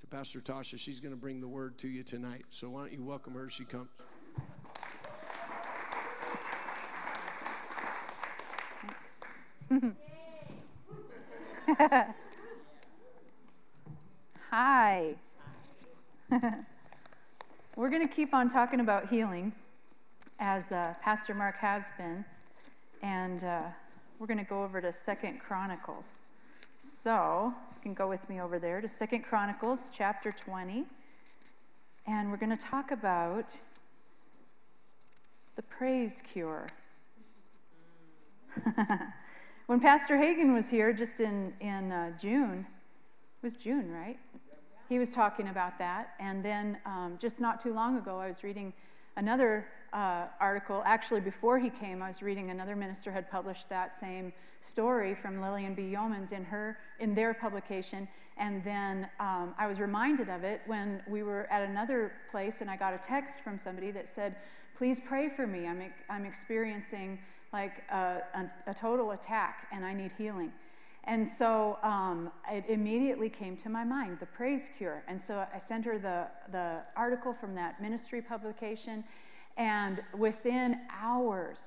to Pastor Tasha. She's going to bring the word to you tonight. So why don't you welcome her as she comes? Hi. We're going to keep on talking about healing as uh, Pastor Mark has been. And uh, we're going to go over to Second Chronicles. So can go with me over there to Second Chronicles chapter 20. And we're going to talk about the praise cure. when Pastor Hagin was here just in, in uh, June, it was June, right? He was talking about that. And then um, just not too long ago, I was reading another uh, article. Actually, before he came, I was reading another minister had published that same story from Lillian B. Yeomans in her in their publication. And then um, I was reminded of it when we were at another place, and I got a text from somebody that said, "Please pray for me. I'm I'm experiencing like a, a, a total attack, and I need healing." And so um, it immediately came to my mind the praise cure. And so I sent her the, the article from that ministry publication. And within hours,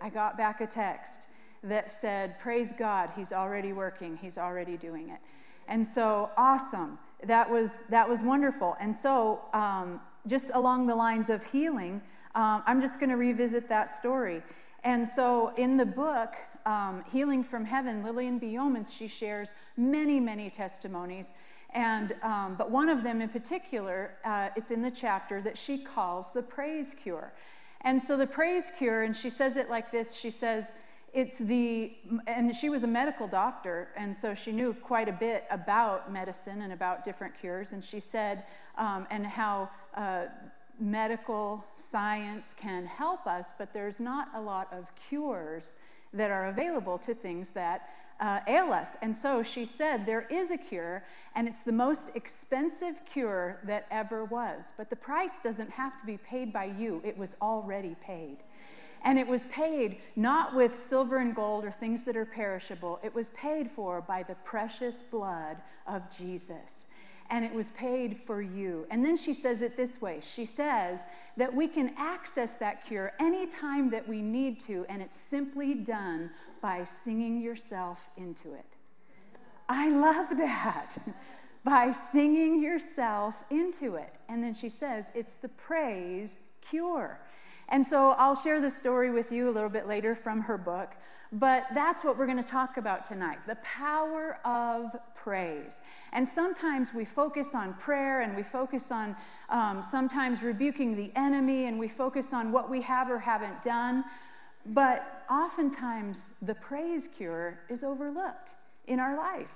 I got back a text that said, Praise God, He's already working, He's already doing it. And so, awesome. That was, that was wonderful. And so, um, just along the lines of healing, um, I'm just going to revisit that story. And so, in the book, um, Healing from Heaven, Lillian B. Yeomans, she shares many, many testimonies. And, um, but one of them in particular, uh, it's in the chapter that she calls the praise cure. And so the praise cure, and she says it like this she says, it's the, and she was a medical doctor, and so she knew quite a bit about medicine and about different cures. And she said, um, and how uh, medical science can help us, but there's not a lot of cures that are available to things that uh, ail us. And so she said, There is a cure, and it's the most expensive cure that ever was. But the price doesn't have to be paid by you, it was already paid. And it was paid not with silver and gold or things that are perishable, it was paid for by the precious blood of Jesus and it was paid for you. And then she says it this way she says that we can access that cure anytime that we need to, and it's simply done by singing yourself into it. I love that. by singing yourself into it. And then she says it's the praise cure. And so I'll share the story with you a little bit later from her book. But that's what we're going to talk about tonight the power of praise. And sometimes we focus on prayer and we focus on um, sometimes rebuking the enemy and we focus on what we have or haven't done. But oftentimes the praise cure is overlooked in our life.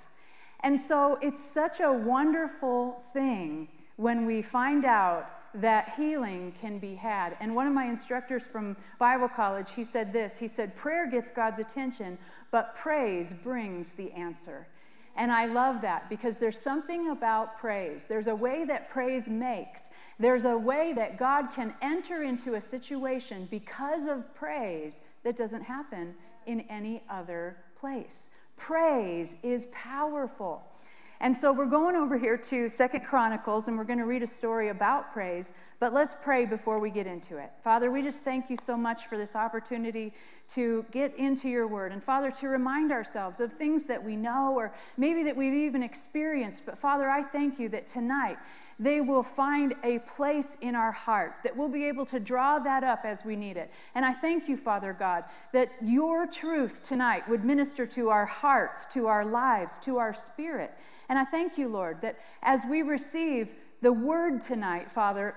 And so it's such a wonderful thing when we find out that healing can be had. And one of my instructors from Bible college, he said this. He said, "Prayer gets God's attention, but praise brings the answer." And I love that because there's something about praise. There's a way that praise makes. There's a way that God can enter into a situation because of praise that doesn't happen in any other place. Praise is powerful. And so we're going over here to Second Chronicles and we're going to read a story about praise, but let's pray before we get into it. Father, we just thank you so much for this opportunity to get into your word. And Father, to remind ourselves of things that we know or maybe that we've even experienced. But Father, I thank you that tonight they will find a place in our heart, that we'll be able to draw that up as we need it. And I thank you, Father God, that your truth tonight would minister to our hearts, to our lives, to our spirit. And I thank you, Lord, that as we receive the word tonight, Father,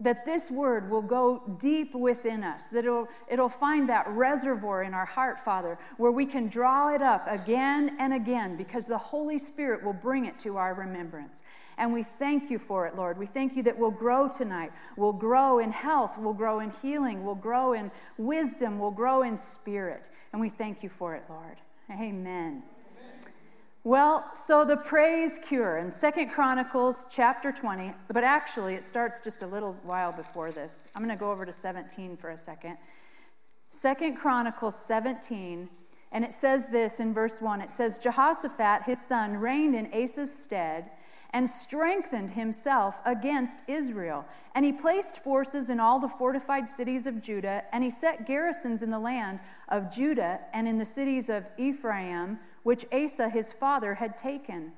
that this word will go deep within us, that it'll, it'll find that reservoir in our heart, Father, where we can draw it up again and again because the Holy Spirit will bring it to our remembrance. And we thank you for it, Lord. We thank you that we'll grow tonight. We'll grow in health, we'll grow in healing, we'll grow in wisdom, we'll grow in spirit. And we thank you for it, Lord. Amen. Well, so the praise cure in Second Chronicles chapter 20, but actually it starts just a little while before this. I'm going to go over to 17 for a second. Second Chronicles 17, and it says this in verse 1. It says, Jehoshaphat, his son, reigned in Asa's stead, and strengthened himself against Israel. And he placed forces in all the fortified cities of Judah, and he set garrisons in the land of Judah and in the cities of Ephraim, which Asa his father had taken.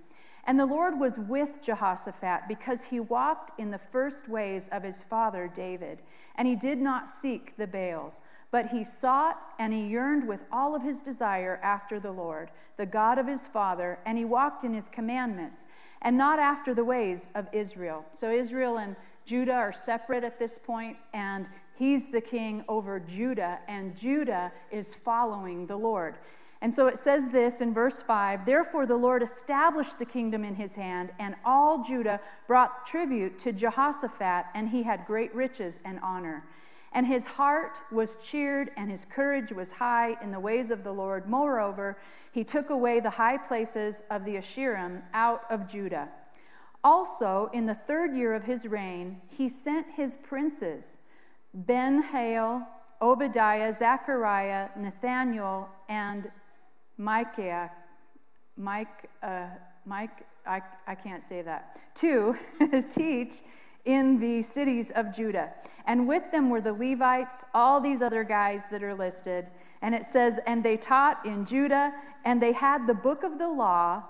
And the Lord was with Jehoshaphat because he walked in the first ways of his father David, and he did not seek the Baals. But he sought and he yearned with all of his desire after the Lord, the God of his father, and he walked in his commandments and not after the ways of Israel. So Israel and Judah are separate at this point, and he's the king over Judah, and Judah is following the Lord. And so it says this in verse 5 Therefore the Lord established the kingdom in his hand, and all Judah brought tribute to Jehoshaphat, and he had great riches and honor. And his heart was cheered, and his courage was high in the ways of the Lord. Moreover, he took away the high places of the Asherim out of Judah. Also, in the third year of his reign, he sent his princes, Ben Hail, Obadiah, Zechariah, Nathaniel, and Micaiah, Mike, uh, Mike, I, I can't say that, to teach in the cities of Judah. And with them were the Levites, all these other guys that are listed. And it says, And they taught in Judah, and they had the book of the law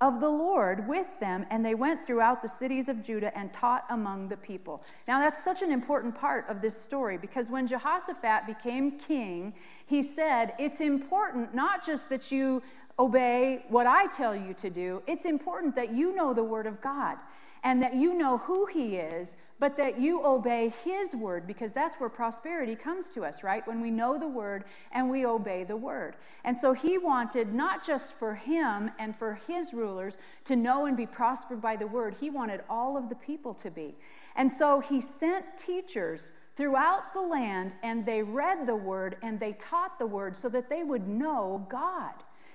of the Lord with them, and they went throughout the cities of Judah and taught among the people. Now, that's such an important part of this story because when Jehoshaphat became king, he said, It's important not just that you obey what I tell you to do, it's important that you know the word of God and that you know who He is, but that you obey His word because that's where prosperity comes to us, right? When we know the word and we obey the word. And so He wanted not just for Him and for His rulers to know and be prospered by the word, He wanted all of the people to be. And so He sent teachers throughout the land and they read the word and they taught the word so that they would know God.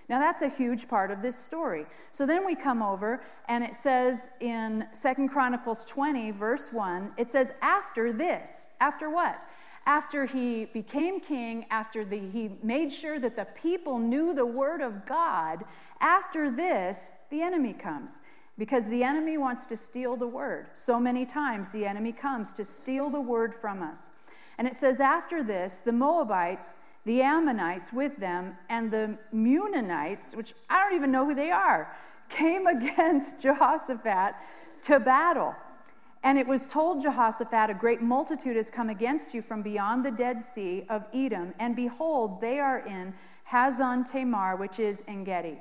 Now, that's a huge part of this story. So then we come over, and it says in Second Chronicles 20, verse 1, it says, After this, after what? After he became king, after the, he made sure that the people knew the word of God, after this, the enemy comes. Because the enemy wants to steal the word. So many times the enemy comes to steal the word from us. And it says, After this, the Moabites the Ammonites with them, and the Munanites, which I don't even know who they are, came against Jehoshaphat to battle. And it was told Jehoshaphat, A great multitude has come against you from beyond the Dead Sea of Edom, and behold, they are in Hazon Tamar, which is En Gedi.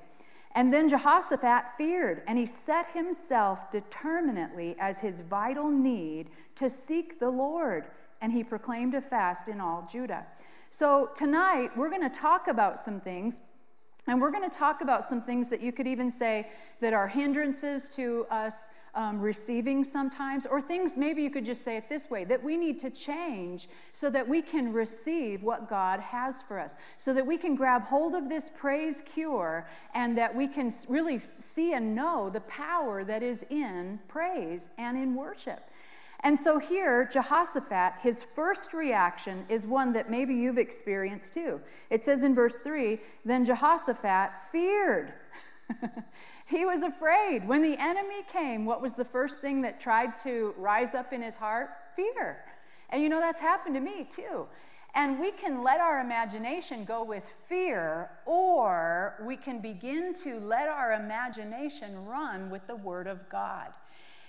And then Jehoshaphat feared, and he set himself determinately as his vital need to seek the Lord, and he proclaimed a fast in all Judah. So, tonight we're going to talk about some things, and we're going to talk about some things that you could even say that are hindrances to us um, receiving sometimes, or things maybe you could just say it this way that we need to change so that we can receive what God has for us, so that we can grab hold of this praise cure and that we can really see and know the power that is in praise and in worship. And so here, Jehoshaphat, his first reaction is one that maybe you've experienced too. It says in verse 3 Then Jehoshaphat feared. he was afraid. When the enemy came, what was the first thing that tried to rise up in his heart? Fear. And you know, that's happened to me too. And we can let our imagination go with fear, or we can begin to let our imagination run with the Word of God.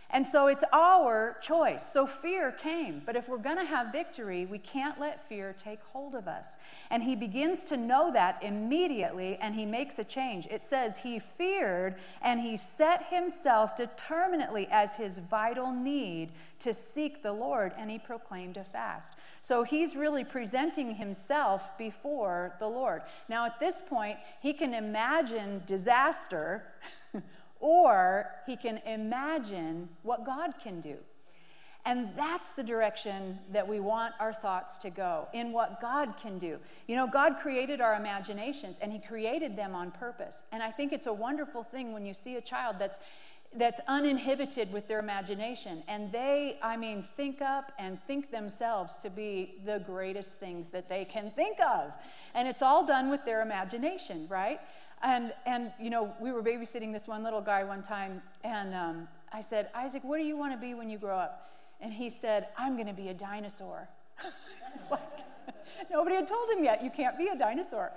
And so it's our choice. So fear came. But if we're going to have victory, we can't let fear take hold of us. And he begins to know that immediately and he makes a change. It says he feared and he set himself determinately as his vital need to seek the Lord and he proclaimed a fast. So he's really presenting himself before the Lord. Now, at this point, he can imagine disaster. or he can imagine what God can do. And that's the direction that we want our thoughts to go in what God can do. You know, God created our imaginations and He created them on purpose. And I think it's a wonderful thing when you see a child that's that's uninhibited with their imagination. And they, I mean, think up and think themselves to be the greatest things that they can think of. And it's all done with their imagination, right? And, and you know, we were babysitting this one little guy one time, and um, I said, Isaac, what do you want to be when you grow up? And he said, I'm going to be a dinosaur. it's like, nobody had told him yet, you can't be a dinosaur.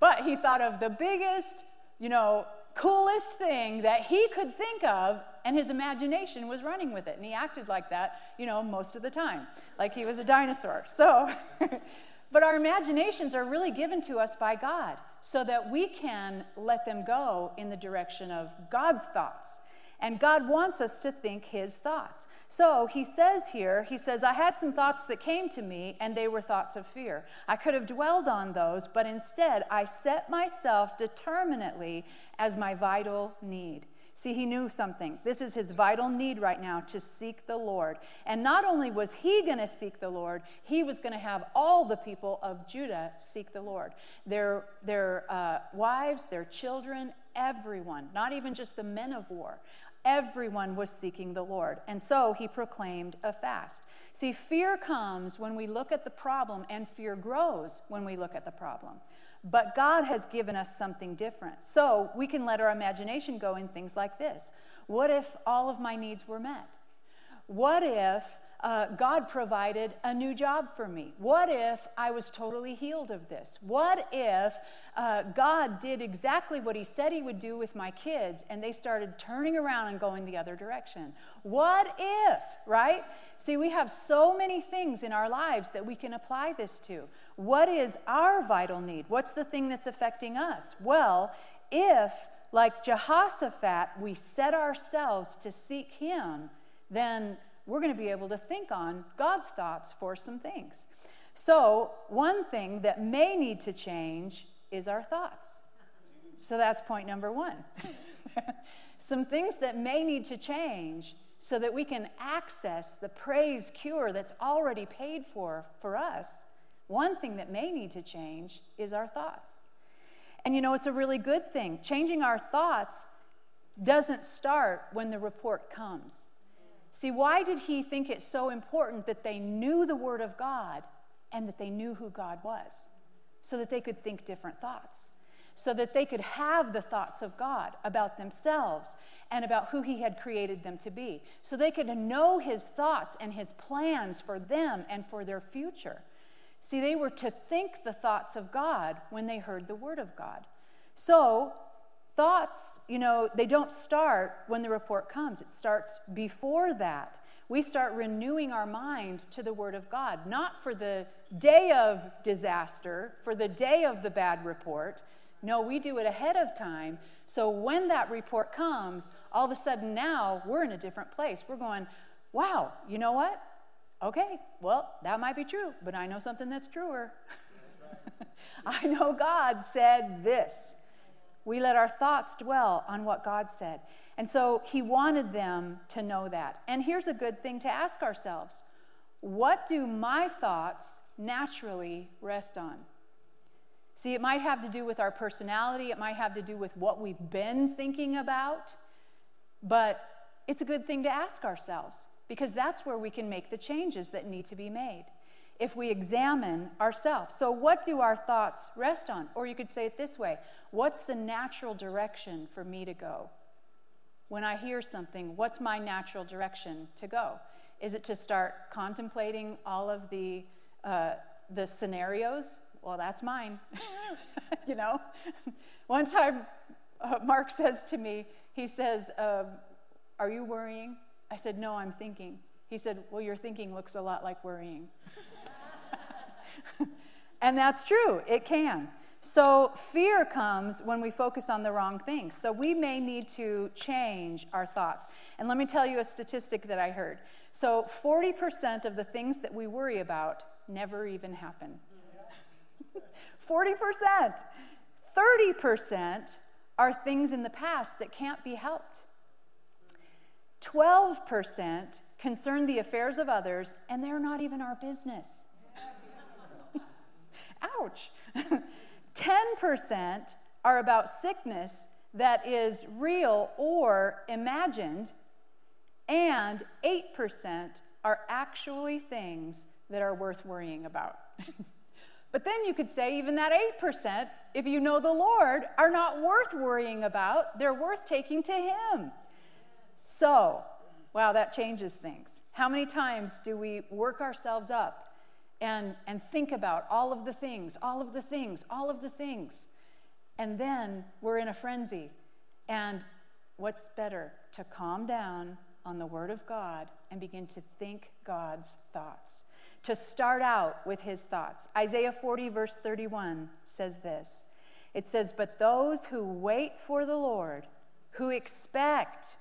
But he thought of the biggest, you know, coolest thing that he could think of, and his imagination was running with it. And he acted like that, you know, most of the time, like he was a dinosaur. So, but our imaginations are really given to us by God so that we can let them go in the direction of God's thoughts. And God wants us to think his thoughts. So he says here, he says, I had some thoughts that came to me, and they were thoughts of fear. I could have dwelled on those, but instead I set myself determinately as my vital need. See, he knew something. This is his vital need right now to seek the Lord. And not only was he going to seek the Lord, he was going to have all the people of Judah seek the Lord their, their uh, wives, their children, everyone, not even just the men of war. Everyone was seeking the Lord. And so he proclaimed a fast. See, fear comes when we look at the problem, and fear grows when we look at the problem. But God has given us something different. So we can let our imagination go in things like this What if all of my needs were met? What if uh, God provided a new job for me? What if I was totally healed of this? What if uh, God did exactly what He said He would do with my kids and they started turning around and going the other direction? What if, right? See, we have so many things in our lives that we can apply this to. What is our vital need? What's the thing that's affecting us? Well, if, like Jehoshaphat, we set ourselves to seek Him, then we're going to be able to think on God's thoughts for some things. So, one thing that may need to change is our thoughts. So, that's point number one. some things that may need to change so that we can access the praise cure that's already paid for for us. One thing that may need to change is our thoughts. And you know, it's a really good thing. Changing our thoughts doesn't start when the report comes. See, why did he think it so important that they knew the Word of God and that they knew who God was? So that they could think different thoughts, so that they could have the thoughts of God about themselves and about who He had created them to be, so they could know His thoughts and His plans for them and for their future. See, they were to think the thoughts of God when they heard the Word of God. So, Thoughts, you know, they don't start when the report comes, it starts before that. We start renewing our mind to the Word of God, not for the day of disaster, for the day of the bad report. No, we do it ahead of time. So when that report comes, all of a sudden now we're in a different place. We're going, wow, you know what? Okay, well, that might be true, but I know something that's truer. I know God said this. We let our thoughts dwell on what God said. And so he wanted them to know that. And here's a good thing to ask ourselves what do my thoughts naturally rest on? See, it might have to do with our personality, it might have to do with what we've been thinking about, but it's a good thing to ask ourselves because that's where we can make the changes that need to be made if we examine ourselves. So, what do our thoughts rest on? Or you could say it this way What's the natural direction for me to go? When I hear something, what's my natural direction to go? Is it to start contemplating all of the, uh, the scenarios? Well, that's mine. you know? One time, uh, Mark says to me, he says, um, Are you worrying? I said, No, I'm thinking. He said, Well, your thinking looks a lot like worrying. and that's true, it can. So, fear comes when we focus on the wrong things. So, we may need to change our thoughts. And let me tell you a statistic that I heard. So, 40% of the things that we worry about never even happen. 40%. 30% are things in the past that can't be helped. 12% concern the affairs of others, and they're not even our business. Ouch. 10% are about sickness that is real or imagined, and 8% are actually things that are worth worrying about. but then you could say, even that 8%, if you know the Lord, are not worth worrying about. They're worth taking to Him. So, Wow, that changes things. How many times do we work ourselves up and, and think about all of the things, all of the things, all of the things? And then we're in a frenzy. And what's better? To calm down on the Word of God and begin to think God's thoughts. To start out with His thoughts. Isaiah 40, verse 31 says this It says, But those who wait for the Lord, who expect,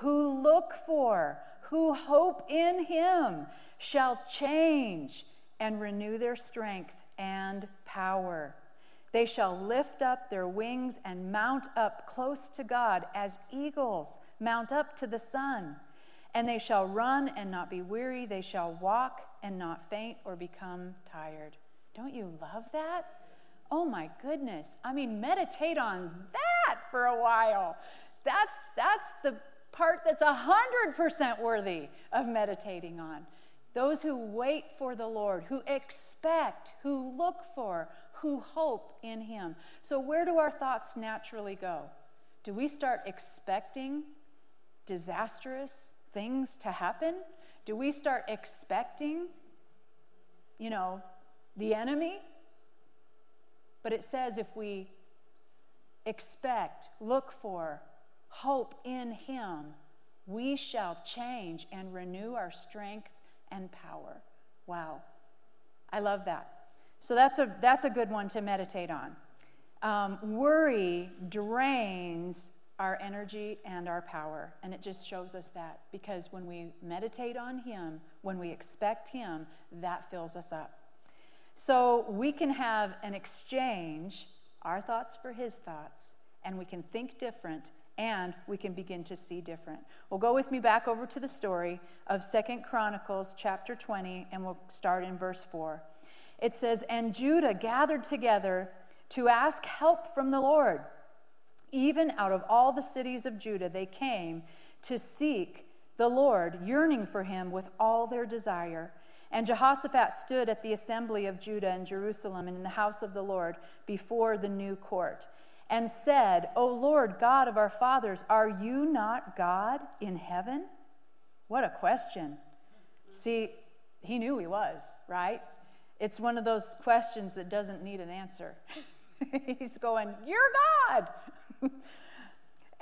who look for, who hope in Him, shall change and renew their strength and power. They shall lift up their wings and mount up close to God as eagles mount up to the sun. And they shall run and not be weary. They shall walk and not faint or become tired. Don't you love that? Oh my goodness. I mean, meditate on that for a while. That's, that's the part that's 100% worthy of meditating on. Those who wait for the Lord, who expect, who look for, who hope in Him. So, where do our thoughts naturally go? Do we start expecting disastrous things to happen? Do we start expecting, you know, the enemy? But it says if we expect, look for, hope in Him, we shall change and renew our strength and power. Wow. I love that. So that's a, that's a good one to meditate on. Um, worry drains our energy and our power. And it just shows us that because when we meditate on Him, when we expect Him, that fills us up. So we can have an exchange, our thoughts for His thoughts, and we can think different and we can begin to see different. Well, go with me back over to the story of Second Chronicles chapter 20, and we'll start in verse 4. It says, And Judah gathered together to ask help from the Lord. Even out of all the cities of Judah, they came to seek the Lord, yearning for him with all their desire. And Jehoshaphat stood at the assembly of Judah and Jerusalem and in the house of the Lord before the new court and said, O Lord God of our fathers, are you not God in heaven? What a question. See, he knew he was, right? It's one of those questions that doesn't need an answer. He's going, You're God.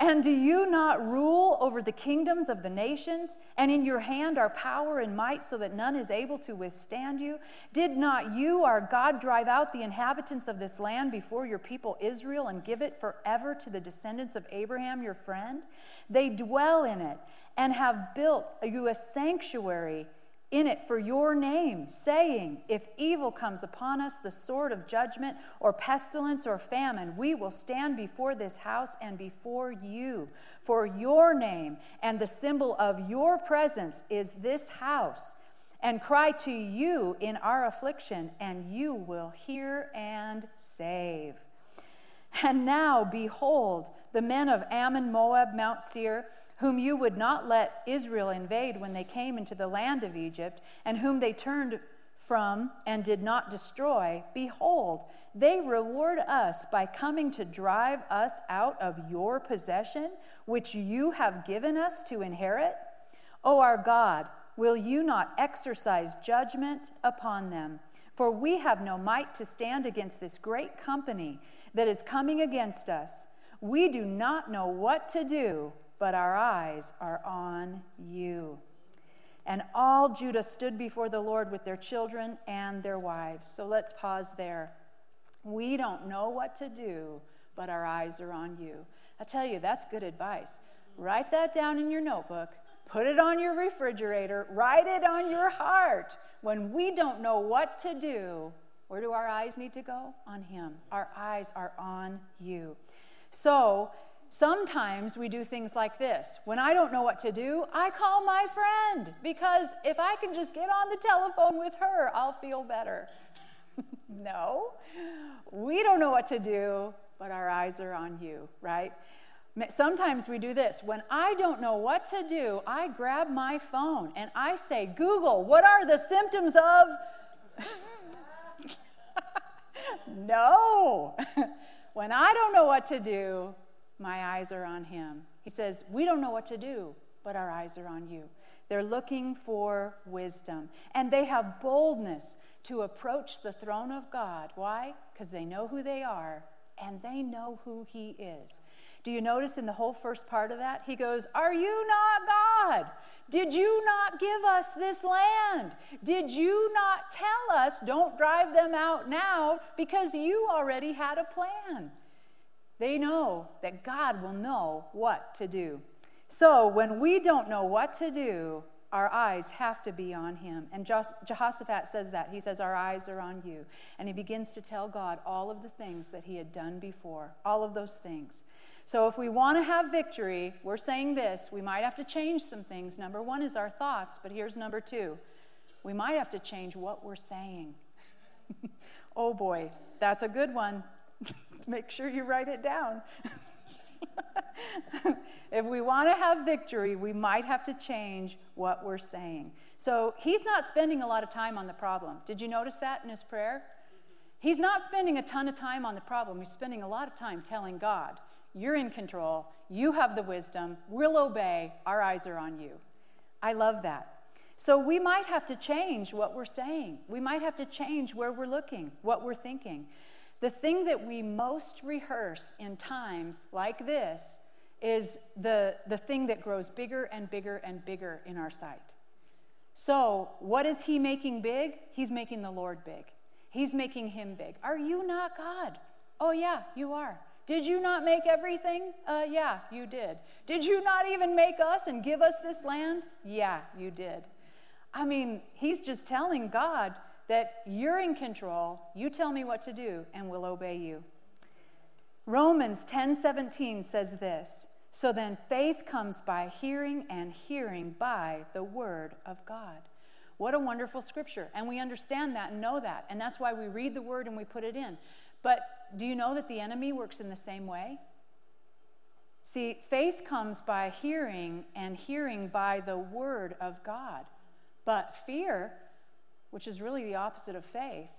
and do you not rule over the kingdoms of the nations? And in your hand are power and might, so that none is able to withstand you? Did not you, our God, drive out the inhabitants of this land before your people Israel and give it forever to the descendants of Abraham, your friend? They dwell in it and have built you a sanctuary in it for your name, saying, If evil comes upon us, the sword of judgment, or pestilence, or famine, we will stand before this house and before you. For your name and the symbol of your presence is this house, and cry to you in our affliction, and you will hear and save. And now, behold, the men of Ammon, Moab, Mount Seir, whom you would not let Israel invade when they came into the land of Egypt, and whom they turned from and did not destroy, behold, they reward us by coming to drive us out of your possession, which you have given us to inherit. O our God, will you not exercise judgment upon them? For we have no might to stand against this great company that is coming against us. We do not know what to do but our eyes are on you. And all Judah stood before the Lord with their children and their wives. So let's pause there. We don't know what to do, but our eyes are on you. I tell you, that's good advice. Write that down in your notebook, put it on your refrigerator, write it on your heart. When we don't know what to do, where do our eyes need to go? On Him. Our eyes are on you. So, Sometimes we do things like this. When I don't know what to do, I call my friend because if I can just get on the telephone with her, I'll feel better. no, we don't know what to do, but our eyes are on you, right? Sometimes we do this. When I don't know what to do, I grab my phone and I say, Google, what are the symptoms of. no. when I don't know what to do, my eyes are on him. He says, We don't know what to do, but our eyes are on you. They're looking for wisdom. And they have boldness to approach the throne of God. Why? Because they know who they are and they know who He is. Do you notice in the whole first part of that? He goes, Are you not God? Did you not give us this land? Did you not tell us, don't drive them out now because you already had a plan? They know that God will know what to do. So when we don't know what to do, our eyes have to be on him. And Jehoshaphat says that. He says, Our eyes are on you. And he begins to tell God all of the things that he had done before, all of those things. So, if we want to have victory, we're saying this we might have to change some things. Number one is our thoughts, but here's number two we might have to change what we're saying. oh boy, that's a good one. Make sure you write it down. if we want to have victory, we might have to change what we're saying. So he's not spending a lot of time on the problem. Did you notice that in his prayer? He's not spending a ton of time on the problem. He's spending a lot of time telling God, you're in control. You have the wisdom. We'll obey. Our eyes are on you. I love that. So we might have to change what we're saying. We might have to change where we're looking, what we're thinking. The thing that we most rehearse in times like this is the, the thing that grows bigger and bigger and bigger in our sight. So, what is he making big? He's making the Lord big. He's making him big. Are you not God? Oh, yeah, you are. Did you not make everything? Uh, yeah, you did. Did you not even make us and give us this land? Yeah, you did. I mean, he's just telling God that you're in control. You tell me what to do, and we'll obey you. Romans 10:17 says this. So then faith comes by hearing and hearing by the word of God. What a wonderful scripture. And we understand that and know that. And that's why we read the word and we put it in. But do you know that the enemy works in the same way? See, faith comes by hearing, and hearing by the word of God. But fear, which is really the opposite of faith,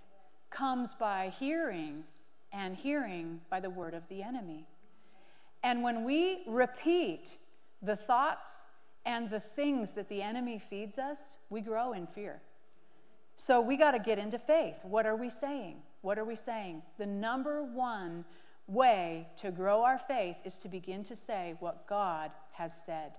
comes by hearing, and hearing by the word of the enemy. And when we repeat the thoughts and the things that the enemy feeds us, we grow in fear. So we got to get into faith. What are we saying? What are we saying? The number one way to grow our faith is to begin to say what God has said.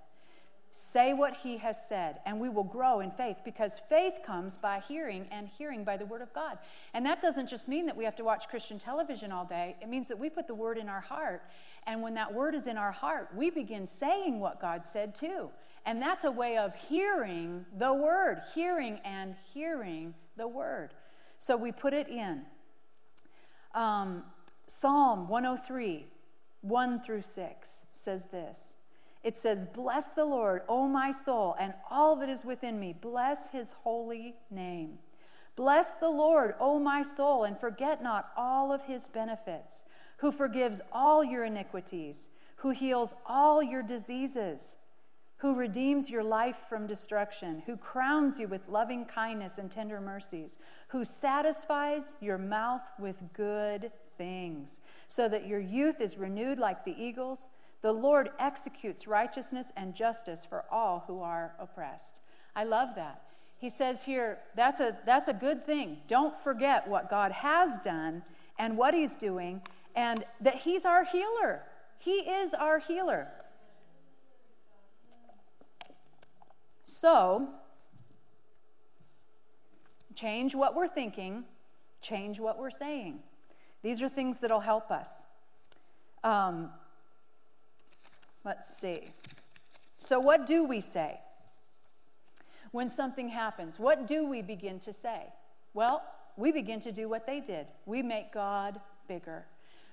Say what He has said, and we will grow in faith because faith comes by hearing, and hearing by the Word of God. And that doesn't just mean that we have to watch Christian television all day, it means that we put the Word in our heart. And when that Word is in our heart, we begin saying what God said too. And that's a way of hearing the Word, hearing and hearing the Word. So we put it in. Um, Psalm 103, 1 through 6 says this. It says, Bless the Lord, O my soul, and all that is within me. Bless his holy name. Bless the Lord, O my soul, and forget not all of his benefits, who forgives all your iniquities, who heals all your diseases who redeems your life from destruction, who crowns you with loving kindness and tender mercies, who satisfies your mouth with good things, so that your youth is renewed like the eagles. The Lord executes righteousness and justice for all who are oppressed. I love that. He says here, that's a, that's a good thing. Don't forget what God has done and what He's doing, and that He's our healer. He is our healer. So, change what we're thinking, change what we're saying. These are things that'll help us. Um, let's see. So, what do we say? When something happens, what do we begin to say? Well, we begin to do what they did. We make God bigger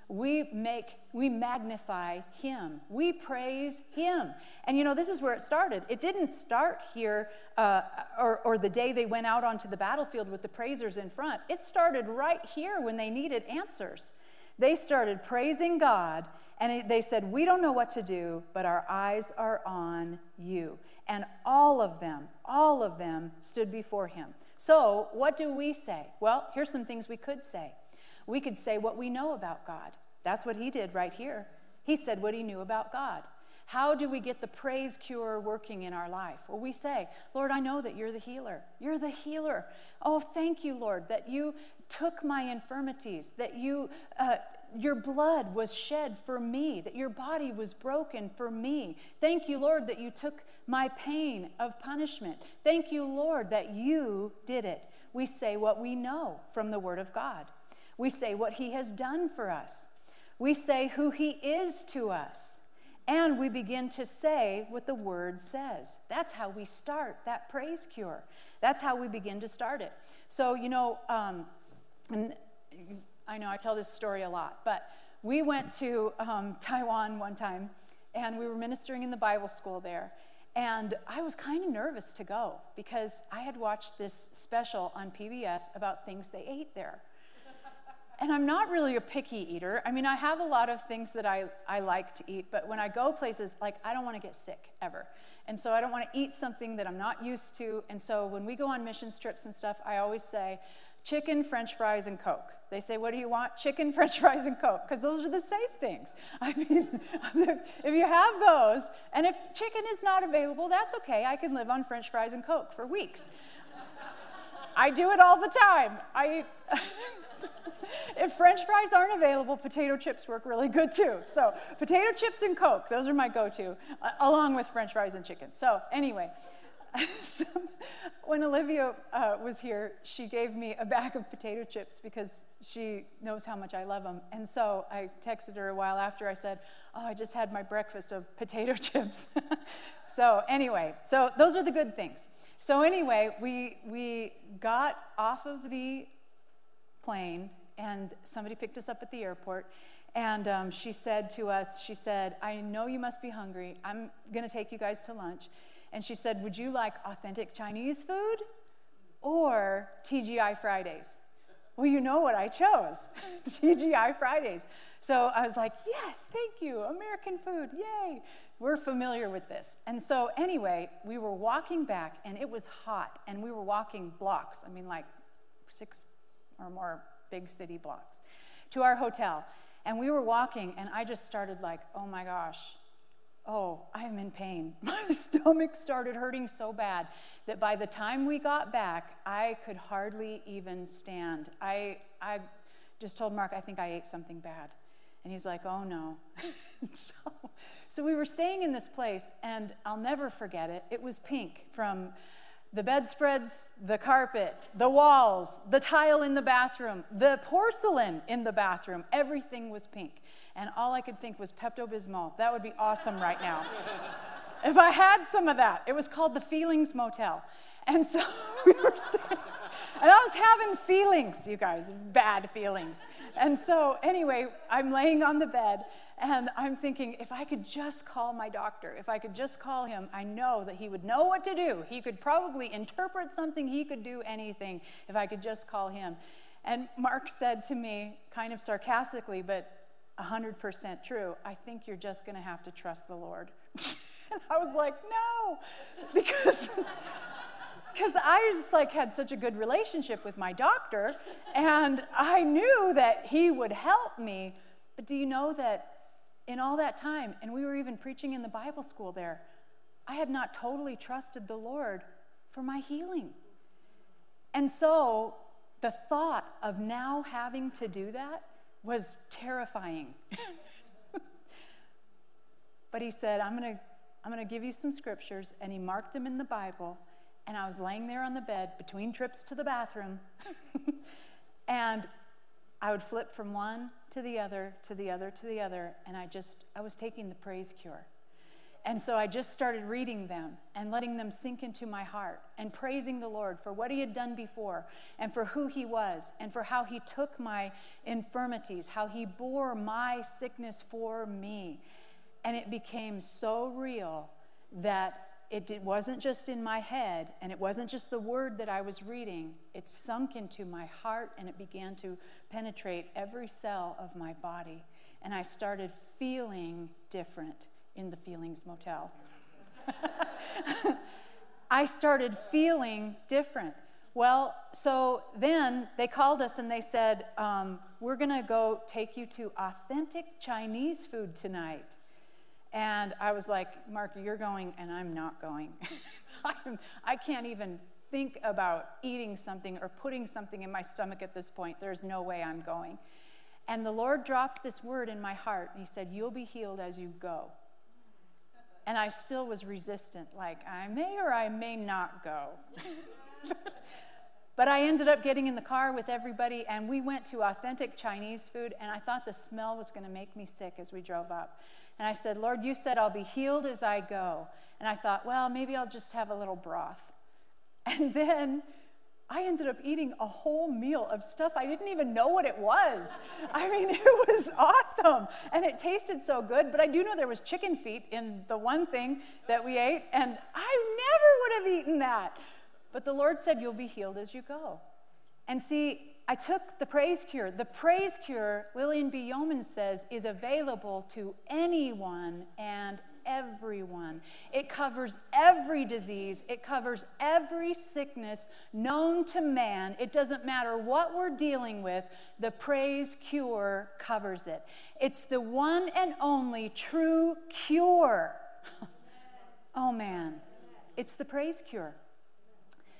we make we magnify him we praise him and you know this is where it started it didn't start here uh, or, or the day they went out onto the battlefield with the praisers in front it started right here when they needed answers they started praising god and they said we don't know what to do but our eyes are on you and all of them all of them stood before him so what do we say well here's some things we could say we could say what we know about God. That's what he did right here. He said what he knew about God. How do we get the praise cure working in our life? Well, we say, Lord, I know that you're the healer. You're the healer. Oh, thank you, Lord, that you took my infirmities, that you. Uh, your blood was shed for me, that your body was broken for me. Thank you, Lord, that you took my pain of punishment. Thank you, Lord, that you did it. We say what we know from the Word of God. We say what He has done for us. We say who He is to us. And we begin to say what the Word says. That's how we start that praise cure. That's how we begin to start it. So, you know, um, and I know I tell this story a lot, but we went to um, Taiwan one time and we were ministering in the Bible school there. And I was kind of nervous to go because I had watched this special on PBS about things they ate there. and I'm not really a picky eater. I mean, I have a lot of things that I, I like to eat, but when I go places, like, I don't want to get sick ever. And so I don't want to eat something that I'm not used to. And so when we go on mission trips and stuff, I always say, chicken, french fries, and Coke. They say, What do you want? Chicken, french fries, and Coke, because those are the safe things. I mean, if, you have those, and if chicken is not available, that's okay. I can live on french fries and Coke for weeks. I do it all the time. I if french fries aren't available, potato chips work really good too. So, potato chips and Coke, those are my go to, uh, along with french fries and chicken. So, anyway. when Olivia uh, was here, she gave me a bag of potato chips because she knows how much I love them. And so I texted her a while after. I said, "Oh, I just had my breakfast of potato chips." so anyway, so those are the good things. So anyway, we we got off of the plane, and somebody picked us up at the airport. And um, she said to us, she said, I know you must be hungry. I'm going to take you guys to lunch and she said, Would you like authentic Chinese food or TGI Fridays? Well, you know what I chose TGI Fridays. So I was like, Yes, thank you, American food, yay. We're familiar with this. And so, anyway, we were walking back, and it was hot, and we were walking blocks, I mean, like six or more big city blocks, to our hotel. And we were walking, and I just started like, oh my gosh, oh, I'm in pain. My stomach started hurting so bad that by the time we got back, I could hardly even stand. I, I just told Mark, I think I ate something bad. And he's like, oh no. so, so we were staying in this place, and I'll never forget it. It was pink from the bedspreads, the carpet, the walls, the tile in the bathroom, the porcelain in the bathroom. Everything was pink and all I could think was Pepto Bismol. That would be awesome right now. if I had some of that, it was called the Feelings Motel. And so we were staying, and I was having feelings, you guys, bad feelings. And so, anyway, I'm laying on the bed, and I'm thinking, if I could just call my doctor, if I could just call him, I know that he would know what to do. He could probably interpret something, he could do anything if I could just call him. And Mark said to me, kind of sarcastically, but 100% true, I think you're just going to have to trust the Lord. and I was like, no, because. because I just like had such a good relationship with my doctor, and I knew that he would help me. But do you know that in all that time, and we were even preaching in the Bible school there, I had not totally trusted the Lord for my healing. And so the thought of now having to do that was terrifying. but he said, I'm going to I'm going to give you some scriptures. And he marked them in the Bible. And I was laying there on the bed between trips to the bathroom. and I would flip from one to the other, to the other, to the other. And I just, I was taking the praise cure. And so I just started reading them and letting them sink into my heart and praising the Lord for what He had done before and for who He was and for how He took my infirmities, how He bore my sickness for me. And it became so real that it wasn't just in my head and it wasn't just the word that I was reading. It sunk into my heart and it began to penetrate every cell of my body. And I started feeling different in the Feelings Motel. I started feeling different. Well, so then they called us and they said, um, We're going to go take you to authentic Chinese food tonight. And I was like, Mark, you're going, and I'm not going. I'm, I can't even think about eating something or putting something in my stomach at this point. There's no way I'm going. And the Lord dropped this word in my heart, and He said, You'll be healed as you go. And I still was resistant, like, I may or I may not go. but I ended up getting in the car with everybody, and we went to authentic Chinese food, and I thought the smell was going to make me sick as we drove up. And I said, Lord, you said I'll be healed as I go. And I thought, well, maybe I'll just have a little broth. And then I ended up eating a whole meal of stuff I didn't even know what it was. I mean, it was awesome. And it tasted so good, but I do know there was chicken feet in the one thing that we ate, and I never would have eaten that. But the Lord said, You'll be healed as you go. And see, I took the praise cure. The praise cure, Lillian B. Yeoman says, is available to anyone and everyone. It covers every disease, it covers every sickness known to man. It doesn't matter what we're dealing with, the praise cure covers it. It's the one and only true cure. oh man, it's the praise cure.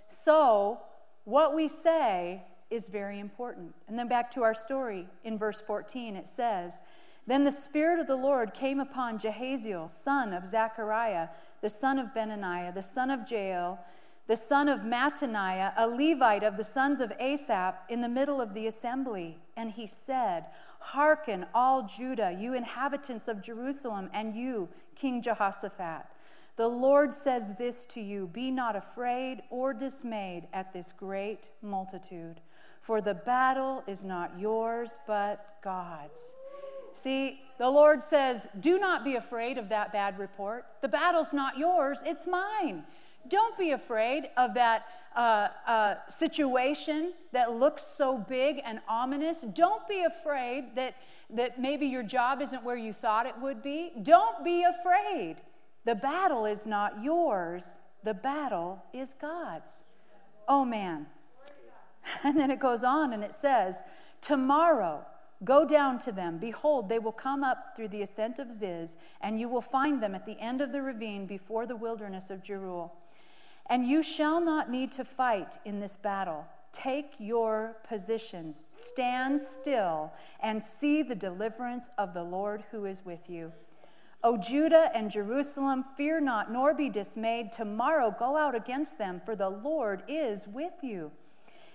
So, what we say is very important. And then back to our story in verse 14, it says, Then the Spirit of the Lord came upon Jahaziel, son of Zechariah, the son of Benaniah, the son of Jael, the son of Mattaniah, a Levite of the sons of Asaph, in the middle of the assembly. And he said, Hearken, all Judah, you inhabitants of Jerusalem, and you, King Jehoshaphat. The Lord says this to you Be not afraid or dismayed at this great multitude for the battle is not yours, but God's. See, the Lord says, Do not be afraid of that bad report. The battle's not yours, it's mine. Don't be afraid of that uh, uh, situation that looks so big and ominous. Don't be afraid that, that maybe your job isn't where you thought it would be. Don't be afraid. The battle is not yours, the battle is God's. Oh man, And then it goes on and it says, Tomorrow, go down to them. Behold, they will come up through the ascent of Ziz, and you will find them at the end of the ravine before the wilderness of Jeruel. And you shall not need to fight in this battle. Take your positions, stand still, and see the deliverance of the Lord who is with you. O Judah and Jerusalem, fear not, nor be dismayed. Tomorrow go out against them, for the Lord is with you.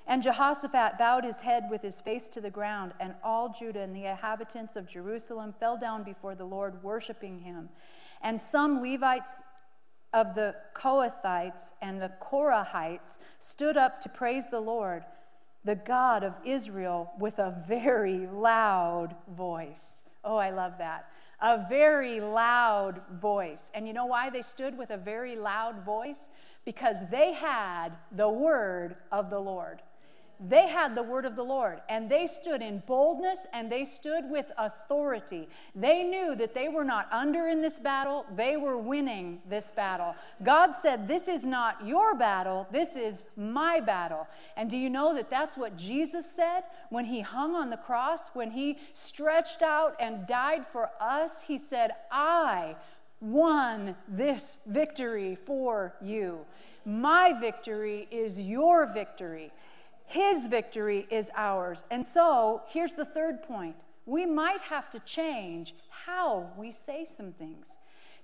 And Jehoshaphat bowed his head with his face to the ground, and all Judah and the inhabitants of Jerusalem fell down before the Lord, worshiping him. And some Levites of the Kohathites and the Korahites stood up to praise the Lord, the God of Israel, with a very loud voice. Oh, I love that. A very loud voice. And you know why they stood with a very loud voice? Because they had the word of the Lord. They had the word of the Lord and they stood in boldness and they stood with authority. They knew that they were not under in this battle, they were winning this battle. God said, This is not your battle, this is my battle. And do you know that that's what Jesus said when he hung on the cross, when he stretched out and died for us? He said, I won this victory for you. My victory is your victory. His victory is ours. And so here's the third point we might have to change how we say some things.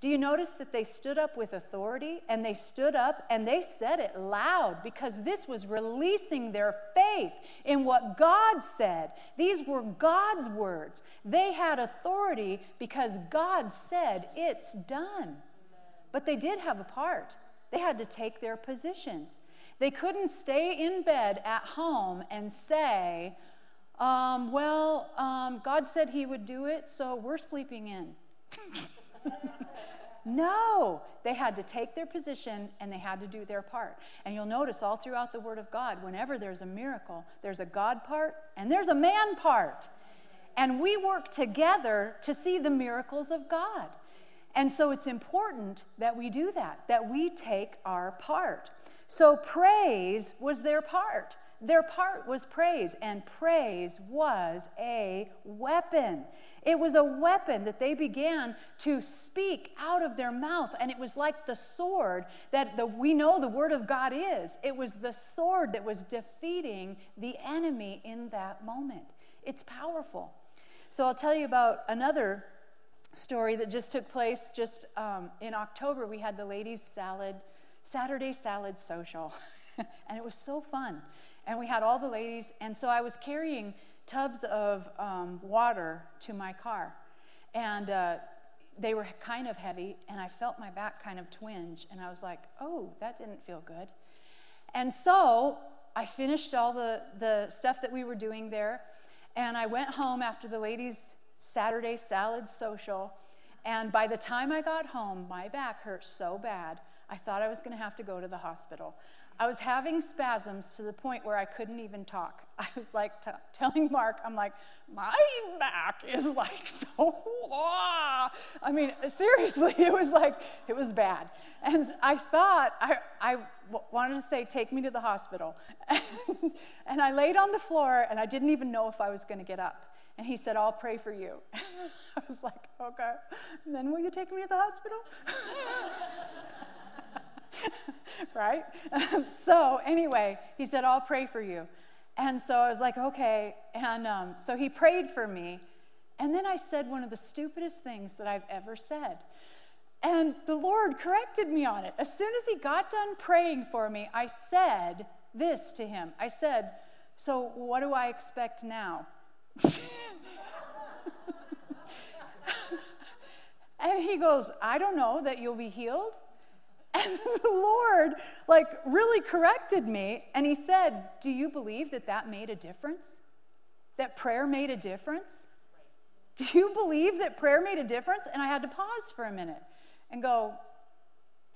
Do you notice that they stood up with authority and they stood up and they said it loud because this was releasing their faith in what God said? These were God's words. They had authority because God said, It's done. But they did have a part, they had to take their positions. They couldn't stay in bed at home and say, um, Well, um, God said He would do it, so we're sleeping in. no, they had to take their position and they had to do their part. And you'll notice all throughout the Word of God, whenever there's a miracle, there's a God part and there's a man part. And we work together to see the miracles of God. And so it's important that we do that, that we take our part. So praise was their part. their part was praise, and praise was a weapon. It was a weapon that they began to speak out of their mouth, and it was like the sword that the, we know the Word of God is. It was the sword that was defeating the enemy in that moment. It's powerful. So I'll tell you about another story that just took place just um, in October. We had the ladies' salad, Saturday salad social, and it was so fun. And we had all the ladies, and so I was carrying tubs of um, water to my car, and uh, they were kind of heavy, and I felt my back kind of twinge, and I was like, "Oh, that didn't feel good." And so I finished all the the stuff that we were doing there, and I went home after the ladies' Saturday salad social. And by the time I got home, my back hurt so bad, I thought I was going to have to go to the hospital. I was having spasms to the point where I couldn't even talk. I was like t- telling Mark, I'm like, my back is like so. Ah. I mean, seriously, it was like, it was bad. And I thought, I, I w- wanted to say, take me to the hospital. and I laid on the floor and I didn't even know if I was going to get up. And he said, I'll pray for you. I was like, okay. And then will you take me to the hospital? right? so, anyway, he said, I'll pray for you. And so I was like, okay. And um, so he prayed for me. And then I said one of the stupidest things that I've ever said. And the Lord corrected me on it. As soon as he got done praying for me, I said this to him I said, So, what do I expect now? and he goes, I don't know that you'll be healed. And the Lord, like, really corrected me. And he said, Do you believe that that made a difference? That prayer made a difference? Do you believe that prayer made a difference? And I had to pause for a minute and go,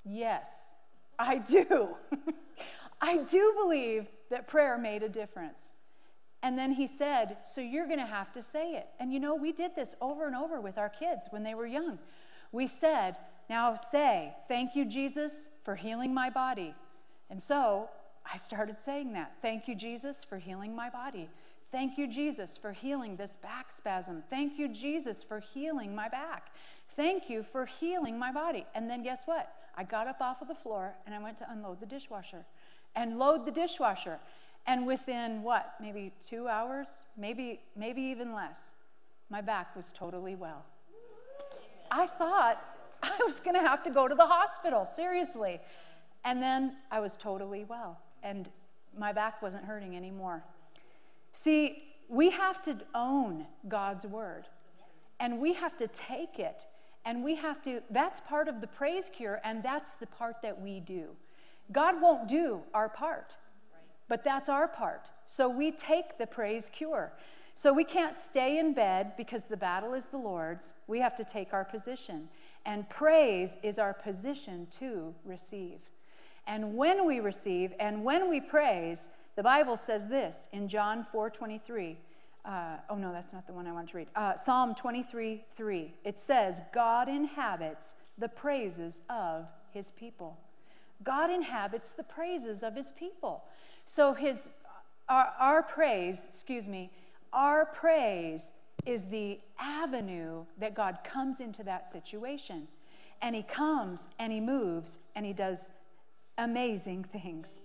Yes, I do. I do believe that prayer made a difference. And then he said, So you're going to have to say it. And you know, we did this over and over with our kids when they were young. We said, Now say, Thank you, Jesus, for healing my body. And so I started saying that. Thank you, Jesus, for healing my body. Thank you, Jesus, for healing this back spasm. Thank you, Jesus, for healing my back. Thank you for healing my body. And then guess what? I got up off of the floor and I went to unload the dishwasher and load the dishwasher. And within what, maybe two hours, maybe, maybe even less, my back was totally well. I thought I was going to have to go to the hospital, seriously. And then I was totally well, and my back wasn't hurting anymore. See, we have to own God's word, and we have to take it, and we have to, that's part of the praise cure, and that's the part that we do. God won't do our part. But that's our part. So we take the praise cure. So we can't stay in bed because the battle is the Lord's. We have to take our position. And praise is our position to receive. And when we receive and when we praise, the Bible says this in John 4 23. Uh, oh, no, that's not the one I want to read. Uh, Psalm 23 3. It says, God inhabits the praises of his people. God inhabits the praises of his people. So his our, our praise, excuse me, our praise is the avenue that God comes into that situation. And he comes and he moves and he does amazing things.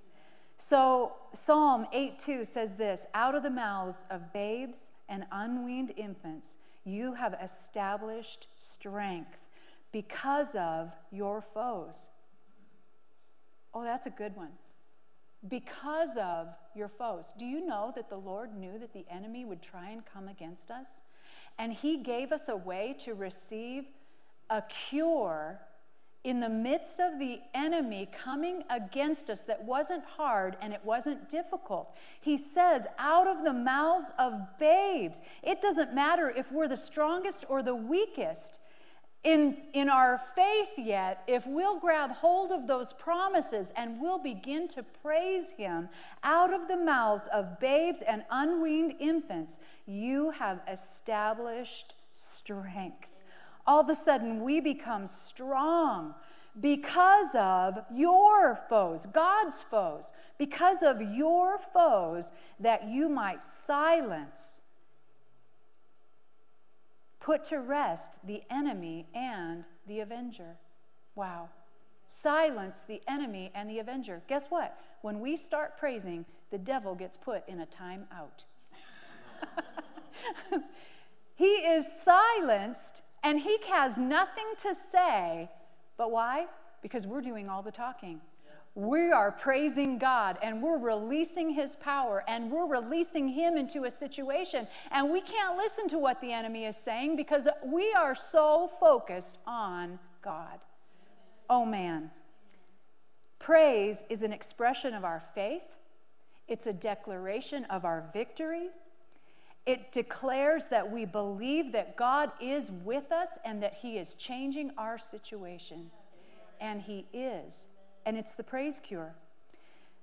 So Psalm 8:2 says this, out of the mouths of babes and unweaned infants you have established strength because of your foes. Oh, that's a good one because of your foes. Do you know that the Lord knew that the enemy would try and come against us? And He gave us a way to receive a cure in the midst of the enemy coming against us that wasn't hard and it wasn't difficult. He says, out of the mouths of babes. It doesn't matter if we're the strongest or the weakest in, in our faith yet, if we'll grab hold of those promises and we'll begin to praise Him out of the mouths of babes and unweaned infants, you have established strength. All of a sudden, we become strong because of your foes, God's foes, because of your foes, that you might silence, put to rest the enemy and the avenger. Wow. Silence the enemy and the avenger. Guess what? When we start praising, the devil gets put in a time out. he is silenced and he has nothing to say. But why? Because we're doing all the talking. We are praising God and we're releasing His power and we're releasing Him into a situation. And we can't listen to what the enemy is saying because we are so focused on God. Oh man. Praise is an expression of our faith, it's a declaration of our victory. It declares that we believe that God is with us and that He is changing our situation. And He is. And it's the praise cure.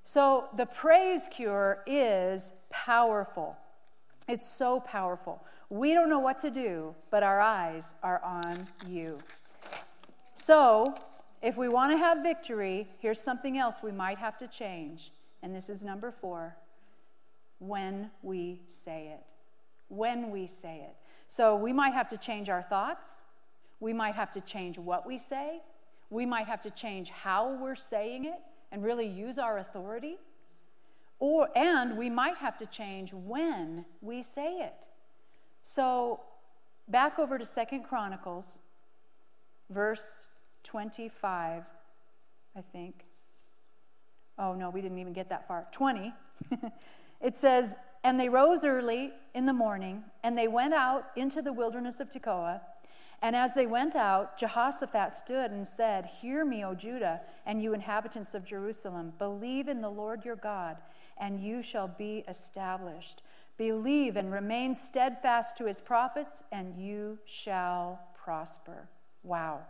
So the praise cure is powerful. It's so powerful. We don't know what to do, but our eyes are on you. So, if we want to have victory, here's something else we might have to change. And this is number four when we say it when we say it. So we might have to change our thoughts. We might have to change what we say. We might have to change how we're saying it and really use our authority. Or, and we might have to change when we say it. So back over to Second Chronicles, verse 25, I think. Oh, no, we didn't even get that far. 20. it says, and they rose early in the morning, and they went out into the wilderness of Tekoa. And as they went out, Jehoshaphat stood and said, Hear me, O Judah, and you inhabitants of Jerusalem. Believe in the Lord your God, and you shall be established. Believe and remain steadfast to his prophets, and you shall prosper. Wow.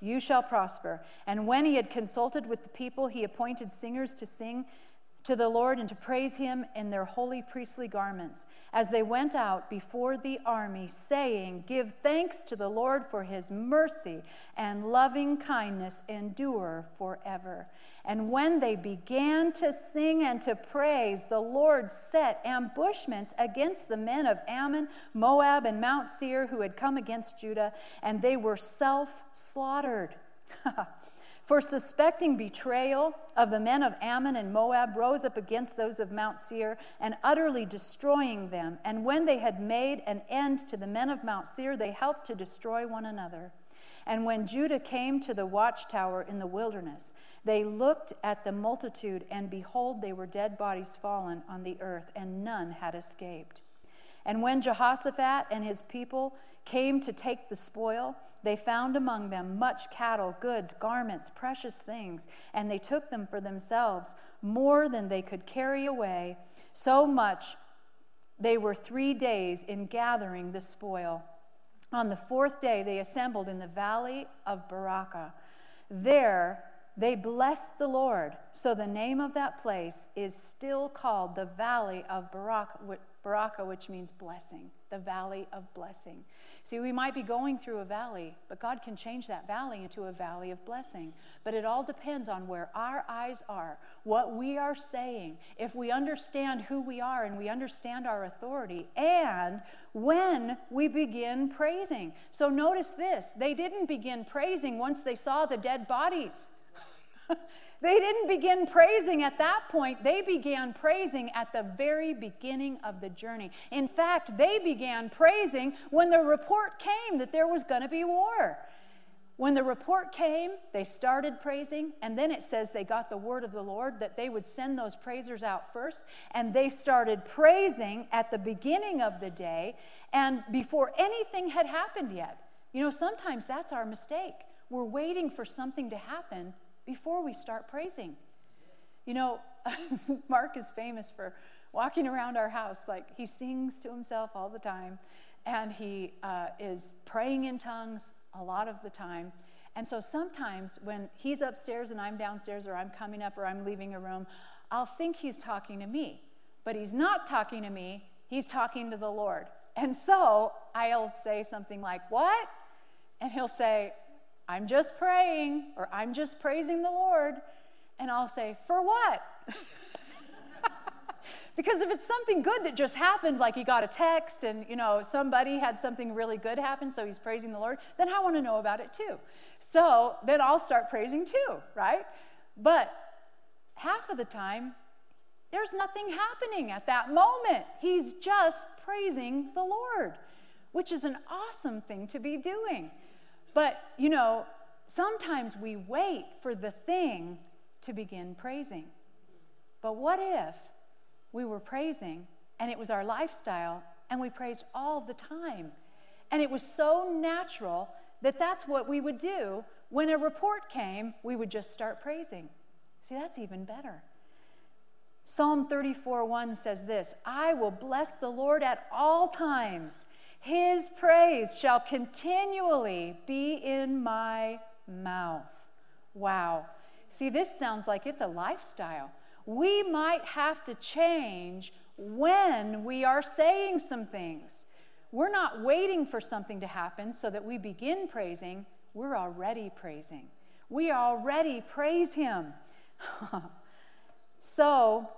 You shall prosper. And when he had consulted with the people, he appointed singers to sing to the Lord and to praise him in their holy priestly garments as they went out before the army, saying, Give thanks to the Lord for his mercy and loving kindness endure forever. And when they began to sing and to praise, the Lord set ambushments against the men of Ammon, Moab, and Mount Seir who had come against Judah, and they were self slaughtered. for suspecting betrayal of the men of Ammon and Moab, rose up against those of Mount Seir and utterly destroying them. And when they had made an end to the men of Mount Seir, they helped to destroy one another. And when Judah came to the watchtower in the wilderness, they looked at the multitude, and behold, they were dead bodies fallen on the earth, and none had escaped. And when Jehoshaphat and his people came to take the spoil, they found among them much cattle, goods, garments, precious things, and they took them for themselves, more than they could carry away. So much they were three days in gathering the spoil. On the fourth day, they assembled in the valley of Berachah. There they blessed the Lord. So the name of that place is still called the valley of Berachah, which means blessing, the valley of blessing. See, we might be going through a valley, but God can change that valley into a valley of blessing. But it all depends on where our eyes are, what we are saying, if we understand who we are and we understand our authority, and when we begin praising. So notice this they didn't begin praising once they saw the dead bodies. They didn't begin praising at that point. They began praising at the very beginning of the journey. In fact, they began praising when the report came that there was going to be war. When the report came, they started praising, and then it says they got the word of the Lord that they would send those praisers out first, and they started praising at the beginning of the day and before anything had happened yet. You know, sometimes that's our mistake. We're waiting for something to happen before we start praising. You know, Mark is famous for walking around our house like he sings to himself all the time and he uh, is praying in tongues a lot of the time. And so sometimes when he's upstairs and I'm downstairs or I'm coming up or I'm leaving a room, I'll think he's talking to me, but he's not talking to me, he's talking to the Lord. And so I'll say something like, What? And he'll say, I'm just praying or I'm just praising the Lord. And I'll say, For what? because if it's something good that just happened, like he got a text and, you know, somebody had something really good happen, so he's praising the Lord, then I want to know about it too. So then I'll start praising too, right? But half of the time, there's nothing happening at that moment. He's just praising the Lord, which is an awesome thing to be doing. But, you know, sometimes we wait for the thing to begin praising. But what if we were praising and it was our lifestyle and we praised all the time? And it was so natural that that's what we would do. When a report came, we would just start praising. See, that's even better. Psalm 34 1 says this I will bless the Lord at all times. His praise shall continually be in my mouth. Wow. See, this sounds like it's a lifestyle. We might have to change when we are saying some things. We're not waiting for something to happen so that we begin praising. We're already praising. We already praise Him. so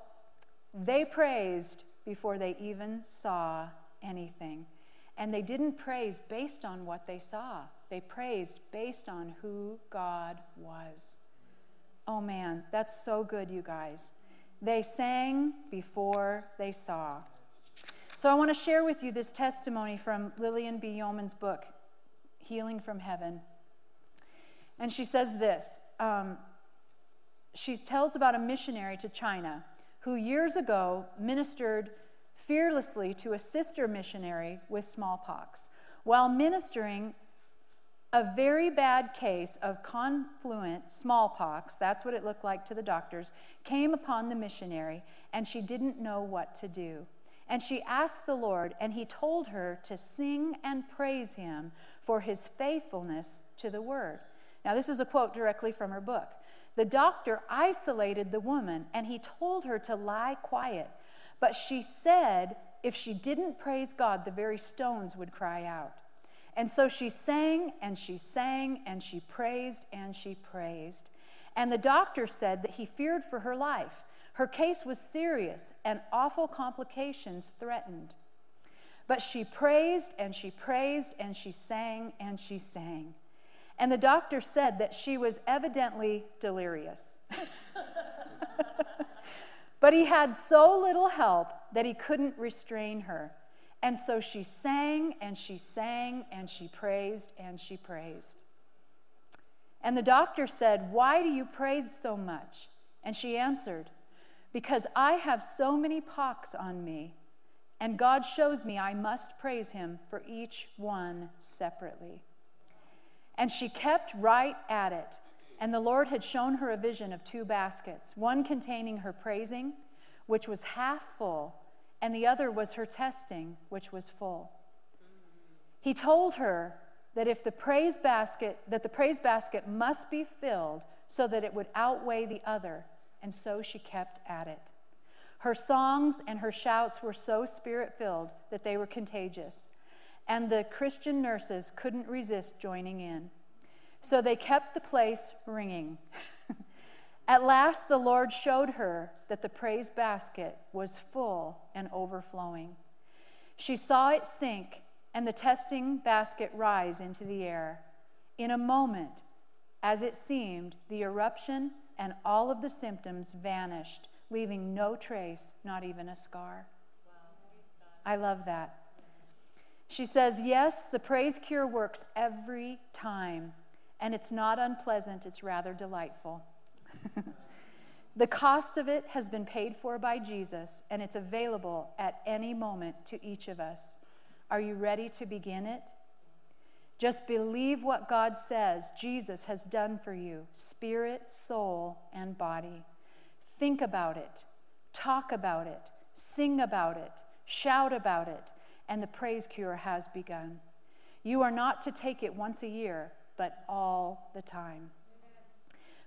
they praised before they even saw anything. And they didn't praise based on what they saw, they praised based on who God was. Oh man, that's so good, you guys. They sang before they saw. So I want to share with you this testimony from Lillian B. Yeomans' book, Healing from Heaven. And she says this um, she tells about a missionary to China who years ago ministered fearlessly to a sister missionary with smallpox. While ministering, a very bad case of confluent smallpox, that's what it looked like to the doctors, came upon the missionary, and she didn't know what to do. And she asked the Lord, and He told her to sing and praise Him for His faithfulness to the Word. Now, this is a quote directly from her book. The doctor isolated the woman, and he told her to lie quiet but she said if she didn't praise God, the very stones would cry out. And so she sang and she sang and she praised and she praised. And the doctor said that he feared for her life. Her case was serious and awful complications threatened. But she praised and she praised and she sang and she sang. And the doctor said that she was evidently delirious. But he had so little help that he couldn't restrain her. And so she sang and she sang and she praised and she praised. And the doctor said, Why do you praise so much? And she answered, Because I have so many pox on me, and God shows me I must praise him for each one separately. And she kept right at it. And the Lord had shown her a vision of two baskets, one containing her praising, which was half full, and the other was her testing, which was full. He told her that if the praise basket that the praise basket must be filled so that it would outweigh the other, and so she kept at it. Her songs and her shouts were so spirit filled that they were contagious, and the Christian nurses couldn't resist joining in. So they kept the place ringing. At last, the Lord showed her that the praise basket was full and overflowing. She saw it sink and the testing basket rise into the air. In a moment, as it seemed, the eruption and all of the symptoms vanished, leaving no trace, not even a scar. I love that. She says, Yes, the praise cure works every time. And it's not unpleasant, it's rather delightful. the cost of it has been paid for by Jesus, and it's available at any moment to each of us. Are you ready to begin it? Just believe what God says Jesus has done for you spirit, soul, and body. Think about it, talk about it, sing about it, shout about it, and the praise cure has begun. You are not to take it once a year, but all the time.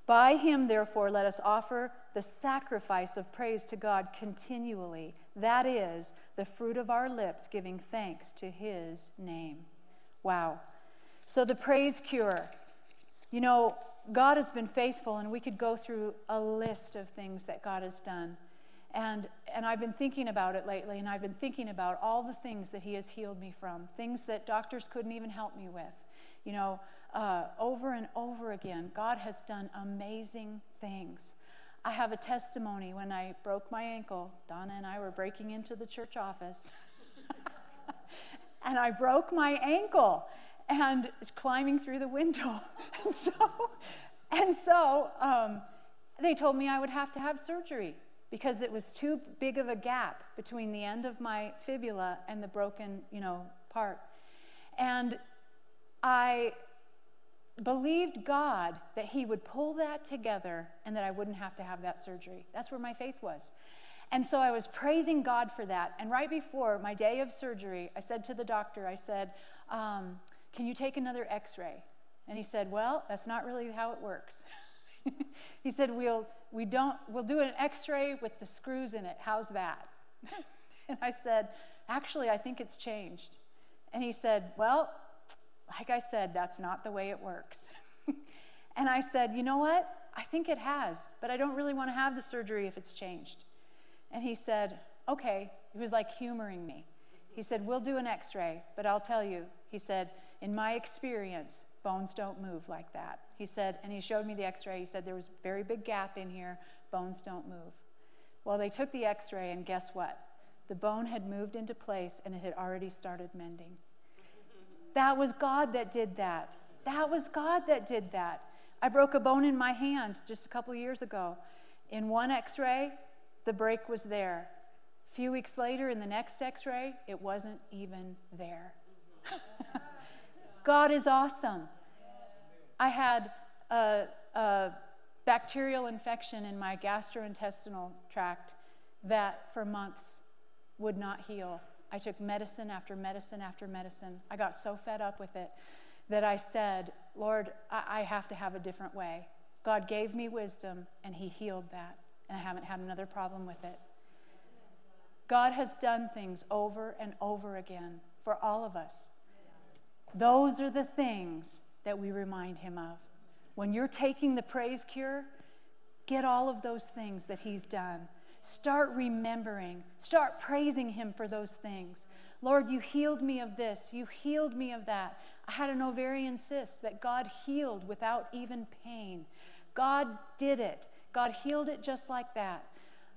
By him, therefore, let us offer the sacrifice of praise to God continually. That is, the fruit of our lips giving thanks to his name. Wow. So, the praise cure. You know, God has been faithful, and we could go through a list of things that God has done. And, and I've been thinking about it lately, and I've been thinking about all the things that He has healed me from, things that doctors couldn't even help me with. You know, uh, over and over again, God has done amazing things. I have a testimony when I broke my ankle. Donna and I were breaking into the church office. and I broke my ankle and climbing through the window. and so, and so um, they told me I would have to have surgery because it was too big of a gap between the end of my fibula and the broken, you know, part. And I believed God that He would pull that together and that I wouldn't have to have that surgery. That's where my faith was. And so I was praising God for that. And right before my day of surgery, I said to the doctor, I said, um, Can you take another x ray? And he said, Well, that's not really how it works. he said, We'll, we don't, we'll do an x ray with the screws in it. How's that? and I said, Actually, I think it's changed. And he said, Well, like I said, that's not the way it works. and I said, You know what? I think it has, but I don't really want to have the surgery if it's changed. And he said, Okay. He was like humoring me. He said, We'll do an x ray, but I'll tell you, he said, in my experience, bones don't move like that. He said, and he showed me the x ray. He said, There was a very big gap in here, bones don't move. Well, they took the x ray, and guess what? The bone had moved into place and it had already started mending. That was God that did that. That was God that did that. I broke a bone in my hand just a couple years ago. In one x ray, the break was there. A few weeks later, in the next x ray, it wasn't even there. God is awesome. I had a, a, bacterial infection in my gastrointestinal tract that for months would not heal. I took medicine after medicine after medicine. I got so fed up with it that I said, Lord, I, I have to have a different way. God gave me wisdom, and He healed that, and I haven't had another problem with it. God has done things over and over again for all of us. Those are the things that we remind Him of. When you're taking the praise cure, get all of those things that He's done Start remembering. Start praising Him for those things. Lord, you healed me of this. You healed me of that. I had an ovarian cyst that God healed without even pain. God did it. God healed it just like that.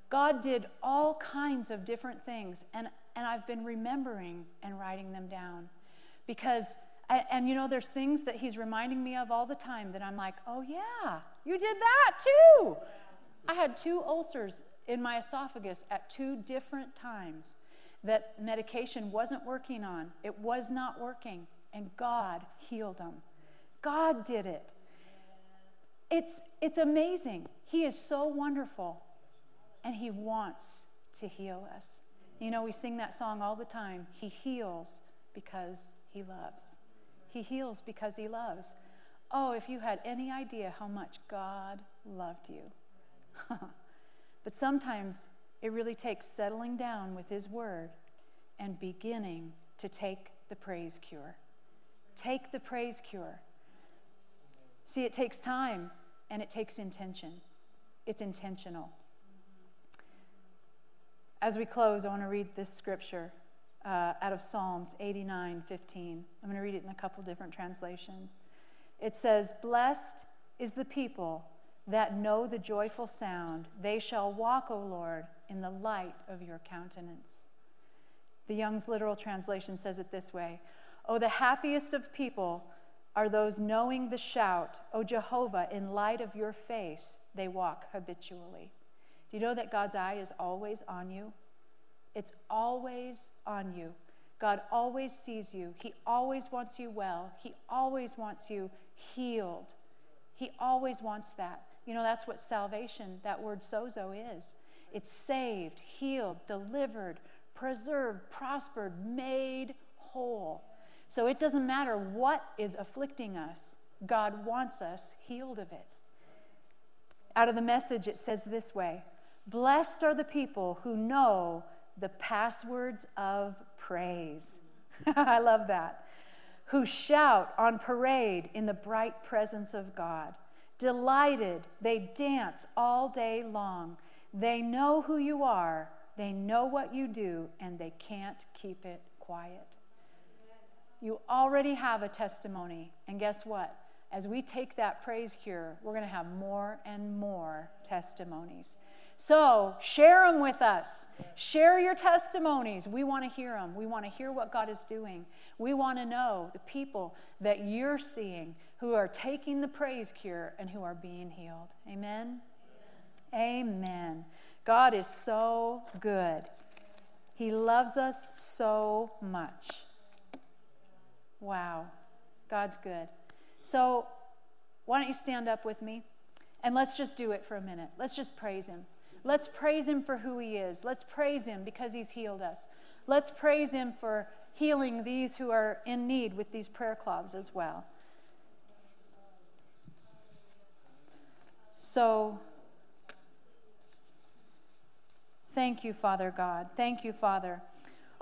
God did all kinds of different things, and, and I've been remembering and writing them down. Because, and you know, there's things that He's reminding me of all the time that I'm like, oh, yeah, you did that too. I had two ulcers in my esophagus at two different times that medication wasn't working on. It was not working, and God healed them. God did it. It's, it's amazing. He is so wonderful, and He wants to heal us. You know, we sing that song all the time. He heals because He loves. He heals because He loves. Oh, if you had any idea how much God loved you. But sometimes it really takes settling down with His Word and beginning to take the praise cure. Take the praise cure. See, it takes time and it takes intention. It's intentional. As we close, I want to read this scripture uh, out of Psalms 89 15. I'm going to read it in a couple different translations. It says, Blessed is the people that know the joyful sound. They shall walk, O Lord, in the light of your countenance. The Young's literal translation says it this way Oh, the happiest of people are those knowing the shout, O Jehovah, in light of your face, they walk habitually. Do you know that God's eye is always on you? It's always on you. God always sees you. He always wants you well. He always wants you healed. He always wants that. You know, that's what salvation, that word sozo, is it's saved, healed, delivered, preserved, prospered, made whole. So it doesn't matter what is afflicting us, God wants us healed of it. Out of the message, it says this way Blessed are the people who know the passwords of praise. I love that. who shout on parade in the bright presence of God. Delighted, they dance all day long. They know who you are, they know what you do, and they can't keep it quiet. You already have a testimony, and guess what? As we take that praise cure, we're going to have more and more testimonies. So share them with us. Share your testimonies. We want to hear them. We want to hear what God is doing. We want to know the people that you're seeing who are taking the praise cure and who are being healed. Amen. Amen. Amen. God is so good. He loves us so much. Wow. God's good. So, why don't you stand up with me? And let's just do it for a minute. Let's just praise Him. Let's praise him for who he is. Let's praise him because he's healed us. Let's praise him for healing these who are in need with these prayer cloths as well. So, thank you, Father God. Thank you, Father.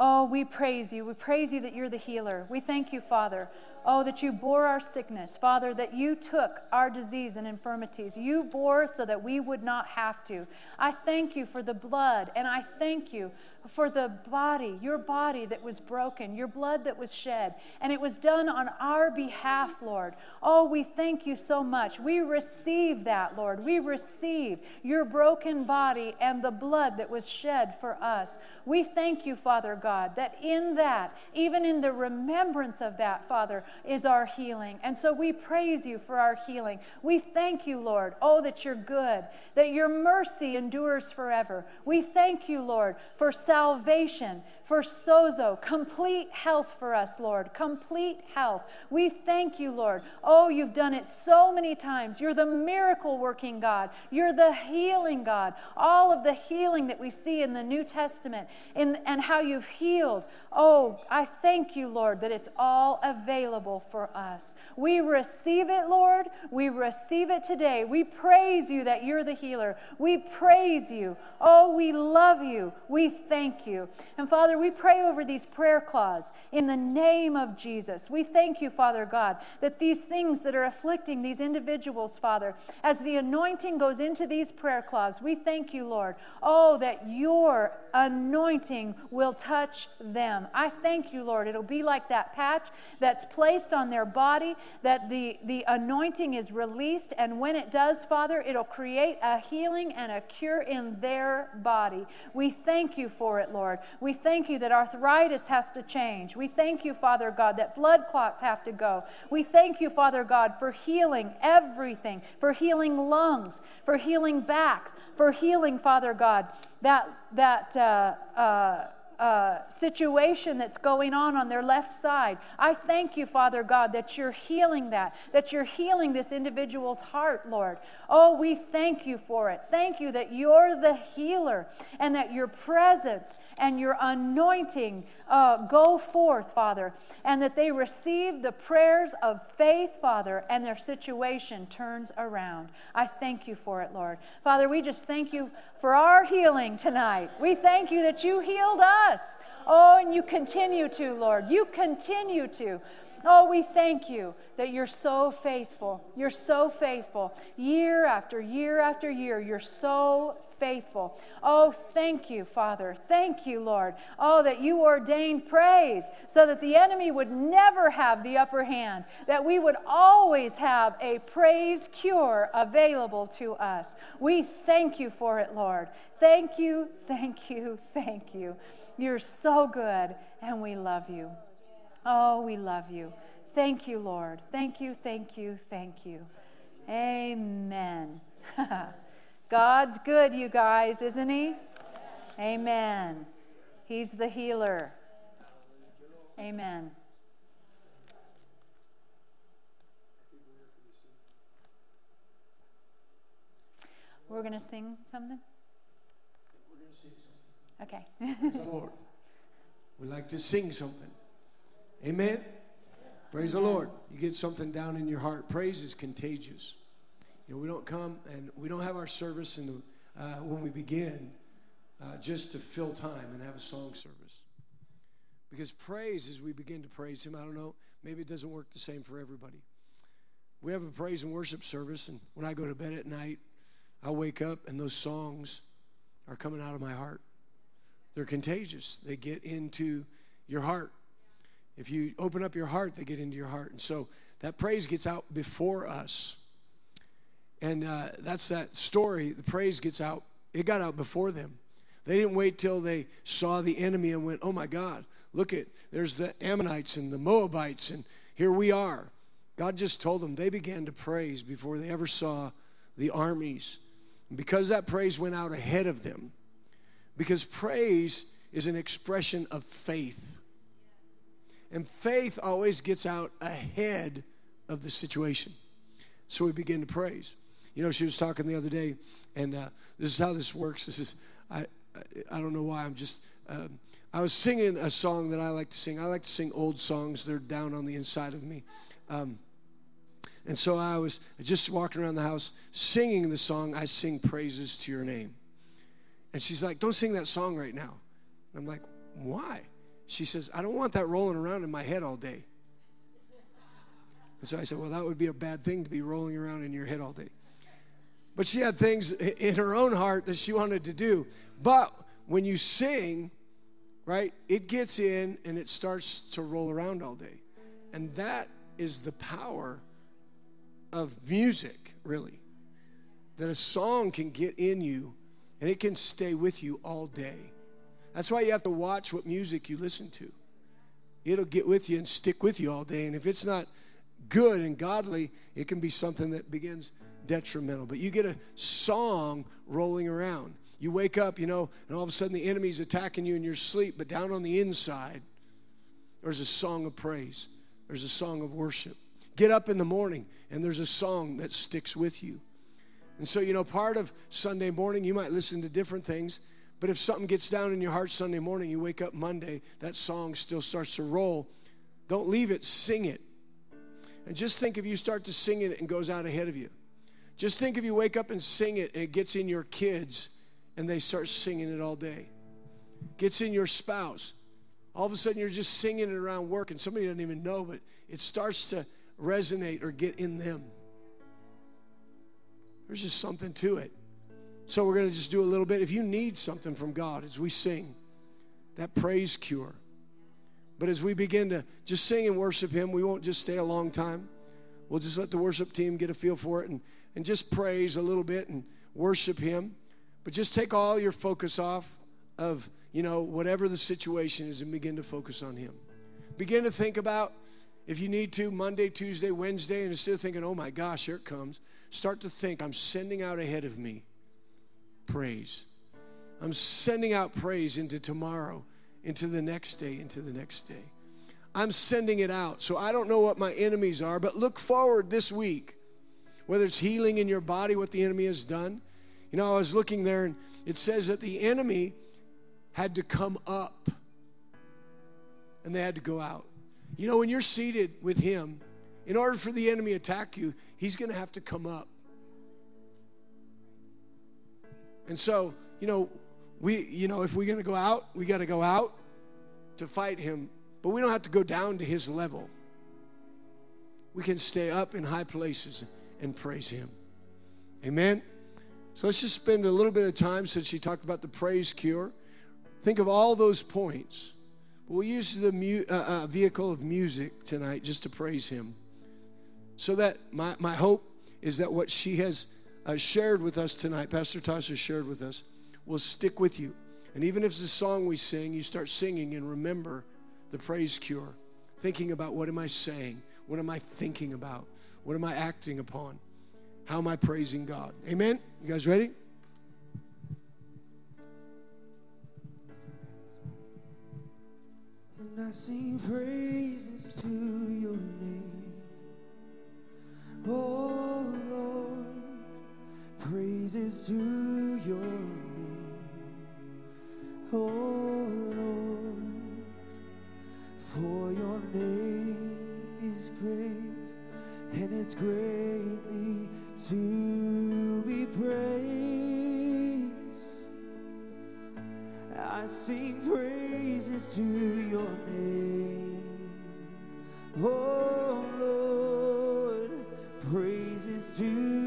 Oh, we praise you. We praise you that you're the healer. We thank you, Father. Oh, that you bore our sickness. Father, that you took our disease and infirmities. You bore so that we would not have to. I thank you for the blood, and I thank you for the body, your body that was broken, your blood that was shed, and it was done on our behalf, Lord. Oh, we thank you so much. We receive that, Lord. We receive your broken body and the blood that was shed for us. We thank you, Father God, that in that, even in the remembrance of that, Father, is our healing. And so we praise you for our healing. We thank you, Lord. Oh, that you're good, that your mercy endures forever. We thank you, Lord, for salvation salvation, for sozo, complete health for us, Lord, complete health. We thank you, Lord. Oh, you've done it so many times. You're the miracle working God, you're the healing God. All of the healing that we see in the New Testament in, and how you've healed. Oh, I thank you, Lord, that it's all available for us. We receive it, Lord. We receive it today. We praise you that you're the healer. We praise you. Oh, we love you. We thank you. And Father, we pray over these prayer cloths in the name of Jesus. We thank you, Father God, that these things that are afflicting these individuals, Father, as the anointing goes into these prayer cloths, we thank you, Lord. Oh, that your anointing will touch them. I thank you, Lord. It'll be like that patch that's placed on their body, that the, the anointing is released, and when it does, Father, it'll create a healing and a cure in their body. We thank you for it, Lord. We thank you that arthritis has to change. We thank you, Father God, that blood clots have to go. We thank you, Father God, for healing everything, for healing lungs, for healing backs, for healing, Father God, that, that, uh, uh, uh, situation that's going on on their left side. I thank you, Father God, that you're healing that, that you're healing this individual's heart, Lord. Oh, we thank you for it. Thank you that you're the healer and that your presence and your anointing uh, go forth, Father, and that they receive the prayers of faith, Father, and their situation turns around. I thank you for it, Lord. Father, we just thank you for our healing tonight. We thank you that you healed us. Oh, and you continue to, Lord. You continue to. Oh, we thank you that you're so faithful. You're so faithful. Year after year after year, you're so faithful. Oh, thank you, Father. Thank you, Lord. Oh, that you ordained praise so that the enemy would never have the upper hand, that we would always have a praise cure available to us. We thank you for it, Lord. Thank you, thank you, thank you. You're so good, and we love you. Oh, we love you. Thank you, Lord. Thank you, thank you, thank you. Amen. God's good, you guys, isn't He? Amen. He's the healer. Amen. We're going to sing something? We're going to sing something. Okay. Lord. We like to sing something. Amen. Praise the Lord. You get something down in your heart. Praise is contagious. You know, we don't come and we don't have our service in the, uh, when we begin uh, just to fill time and have a song service. Because praise, as we begin to praise Him, I don't know, maybe it doesn't work the same for everybody. We have a praise and worship service, and when I go to bed at night, I wake up and those songs are coming out of my heart. They're contagious, they get into your heart. If you open up your heart, they get into your heart. And so that praise gets out before us. And uh, that's that story. The praise gets out, it got out before them. They didn't wait till they saw the enemy and went, oh my God, look at, there's the Ammonites and the Moabites, and here we are. God just told them they began to praise before they ever saw the armies. And because that praise went out ahead of them, because praise is an expression of faith. And faith always gets out ahead of the situation. So we begin to praise. You know, she was talking the other day, and uh, this is how this works. This is, I, I don't know why. I'm just. Um, I was singing a song that I like to sing. I like to sing old songs. They're down on the inside of me. Um, and so I was just walking around the house singing the song, I Sing Praises to Your Name. And she's like, Don't sing that song right now. And I'm like, Why? She says, I don't want that rolling around in my head all day. And so I said, Well, that would be a bad thing to be rolling around in your head all day. But she had things in her own heart that she wanted to do. But when you sing, right, it gets in and it starts to roll around all day. And that is the power of music, really. That a song can get in you and it can stay with you all day. That's why you have to watch what music you listen to. It'll get with you and stick with you all day. And if it's not good and godly, it can be something that begins detrimental. But you get a song rolling around. You wake up, you know, and all of a sudden the enemy's attacking you in your sleep, but down on the inside, there's a song of praise, there's a song of worship. Get up in the morning, and there's a song that sticks with you. And so, you know, part of Sunday morning, you might listen to different things, but if something gets down in your heart Sunday morning, you wake up Monday, that song still starts to roll. Don't leave it, sing it. And just think if you start to sing it and goes out ahead of you. Just think if you wake up and sing it and it gets in your kids and they start singing it all day. Gets in your spouse. All of a sudden you're just singing it around work and somebody doesn't even know, but it starts to resonate or get in them. There's just something to it. So we're going to just do a little bit. If you need something from God as we sing, that praise cure. But as we begin to just sing and worship Him, we won't just stay a long time. We'll just let the worship team get a feel for it and, and just praise a little bit and worship Him. But just take all your focus off of, you know, whatever the situation is and begin to focus on Him. Begin to think about, if you need to, Monday, Tuesday, Wednesday, and instead of thinking, oh my gosh, here it comes, start to think, I'm sending out ahead of me praise. I'm sending out praise into tomorrow, into the next day, into the next day. I'm sending it out. So I don't know what my enemies are, but look forward this week. Whether it's healing in your body, what the enemy has done. You know, I was looking there and it says that the enemy had to come up and they had to go out. You know, when you're seated with him, in order for the enemy to attack you, he's going to have to come up. And so, you know, we, you know, if we're going to go out, we got to go out to fight him, but we don't have to go down to his level. We can stay up in high places and praise him. Amen. So let's just spend a little bit of time since she talked about the praise cure. Think of all those points. We'll use the mu- uh, uh, vehicle of music tonight just to praise him. So that my, my hope is that what she has uh, shared with us tonight, Pastor Tasha shared with us, will stick with you. And even if it's a song we sing, you start singing and remember the praise cure. Thinking about what am I saying? What am I thinking about? What am I acting upon? How am I praising God? Amen? You guys ready? And I sing praises to your name. Oh Lord, praises to your name. Oh Lord, for your name is great it's greatly to be praised. I sing praises to your name. Oh Lord, praises to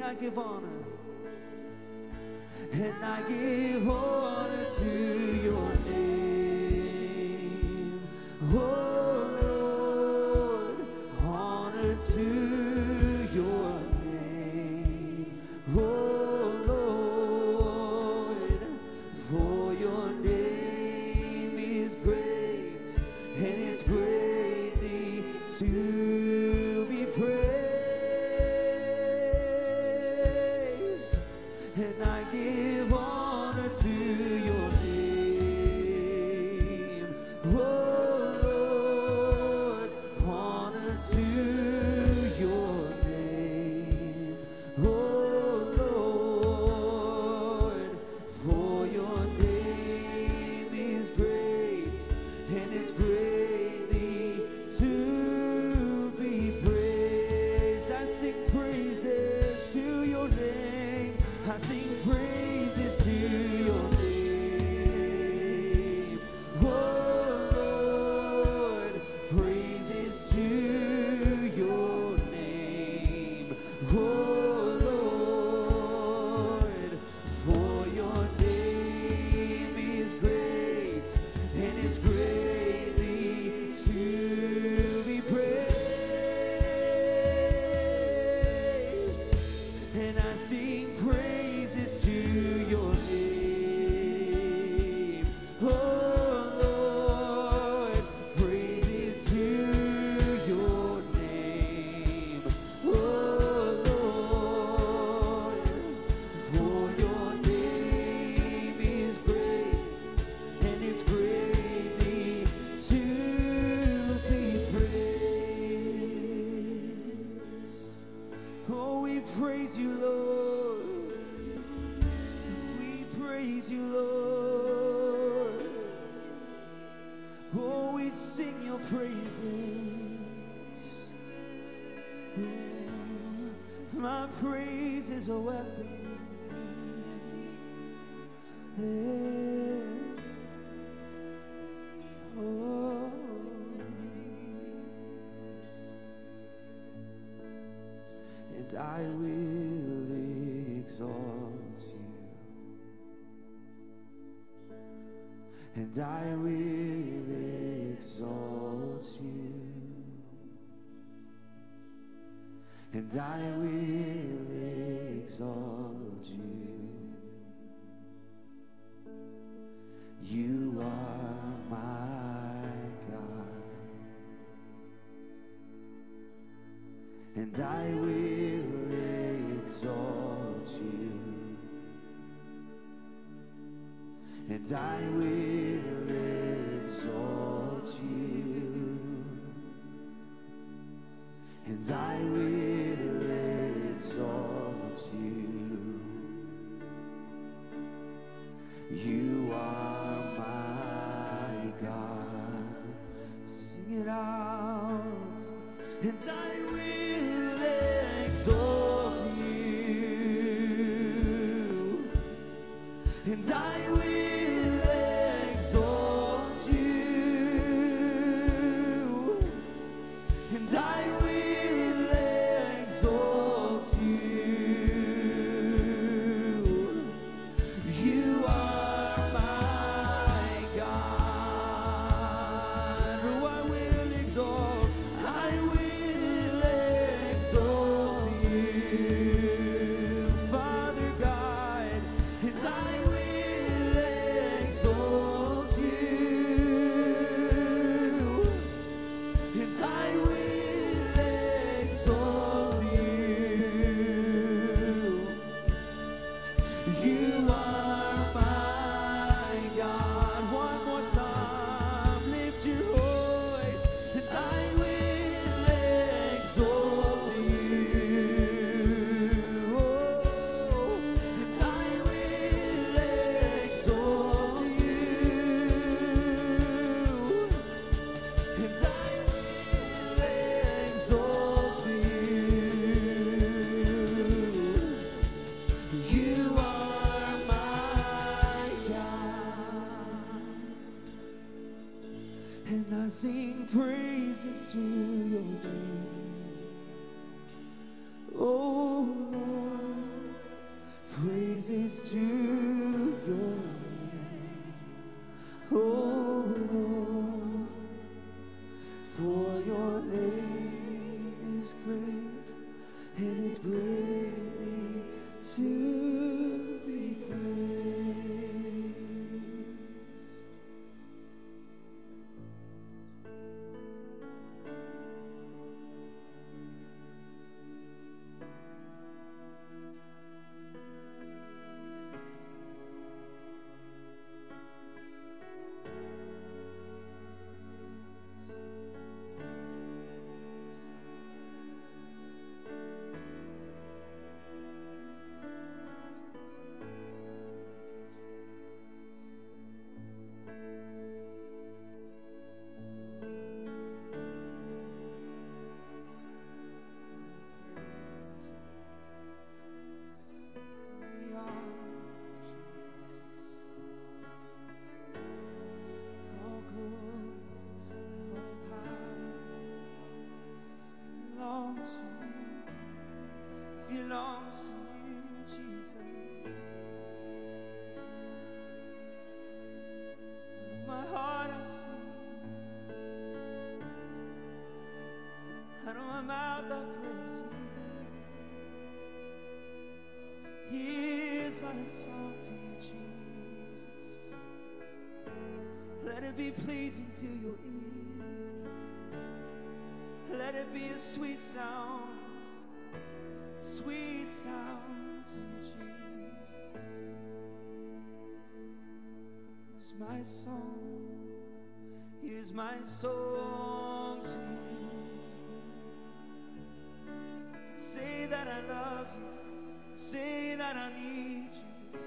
and I give honor. And I give honor to your name. Oh. a weapon. And I will exalt you, and I will exalt you, and I will exalt. be a sweet sound, sweet sound to you, Jesus. Here's my song, here's my song to you. Say that I love you, say that I need you.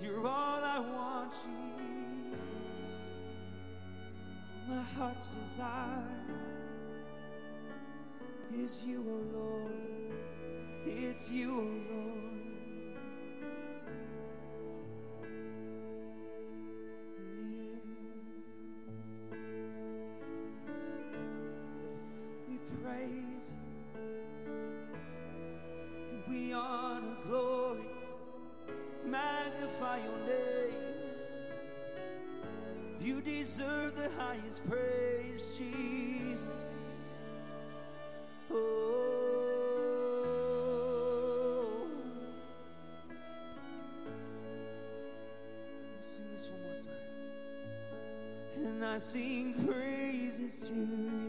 You're all I want, Jesus my heart's desire. It's you, O oh Lord. It's you, O oh Lord. You deserve the highest praise, Jesus. sing praises to you.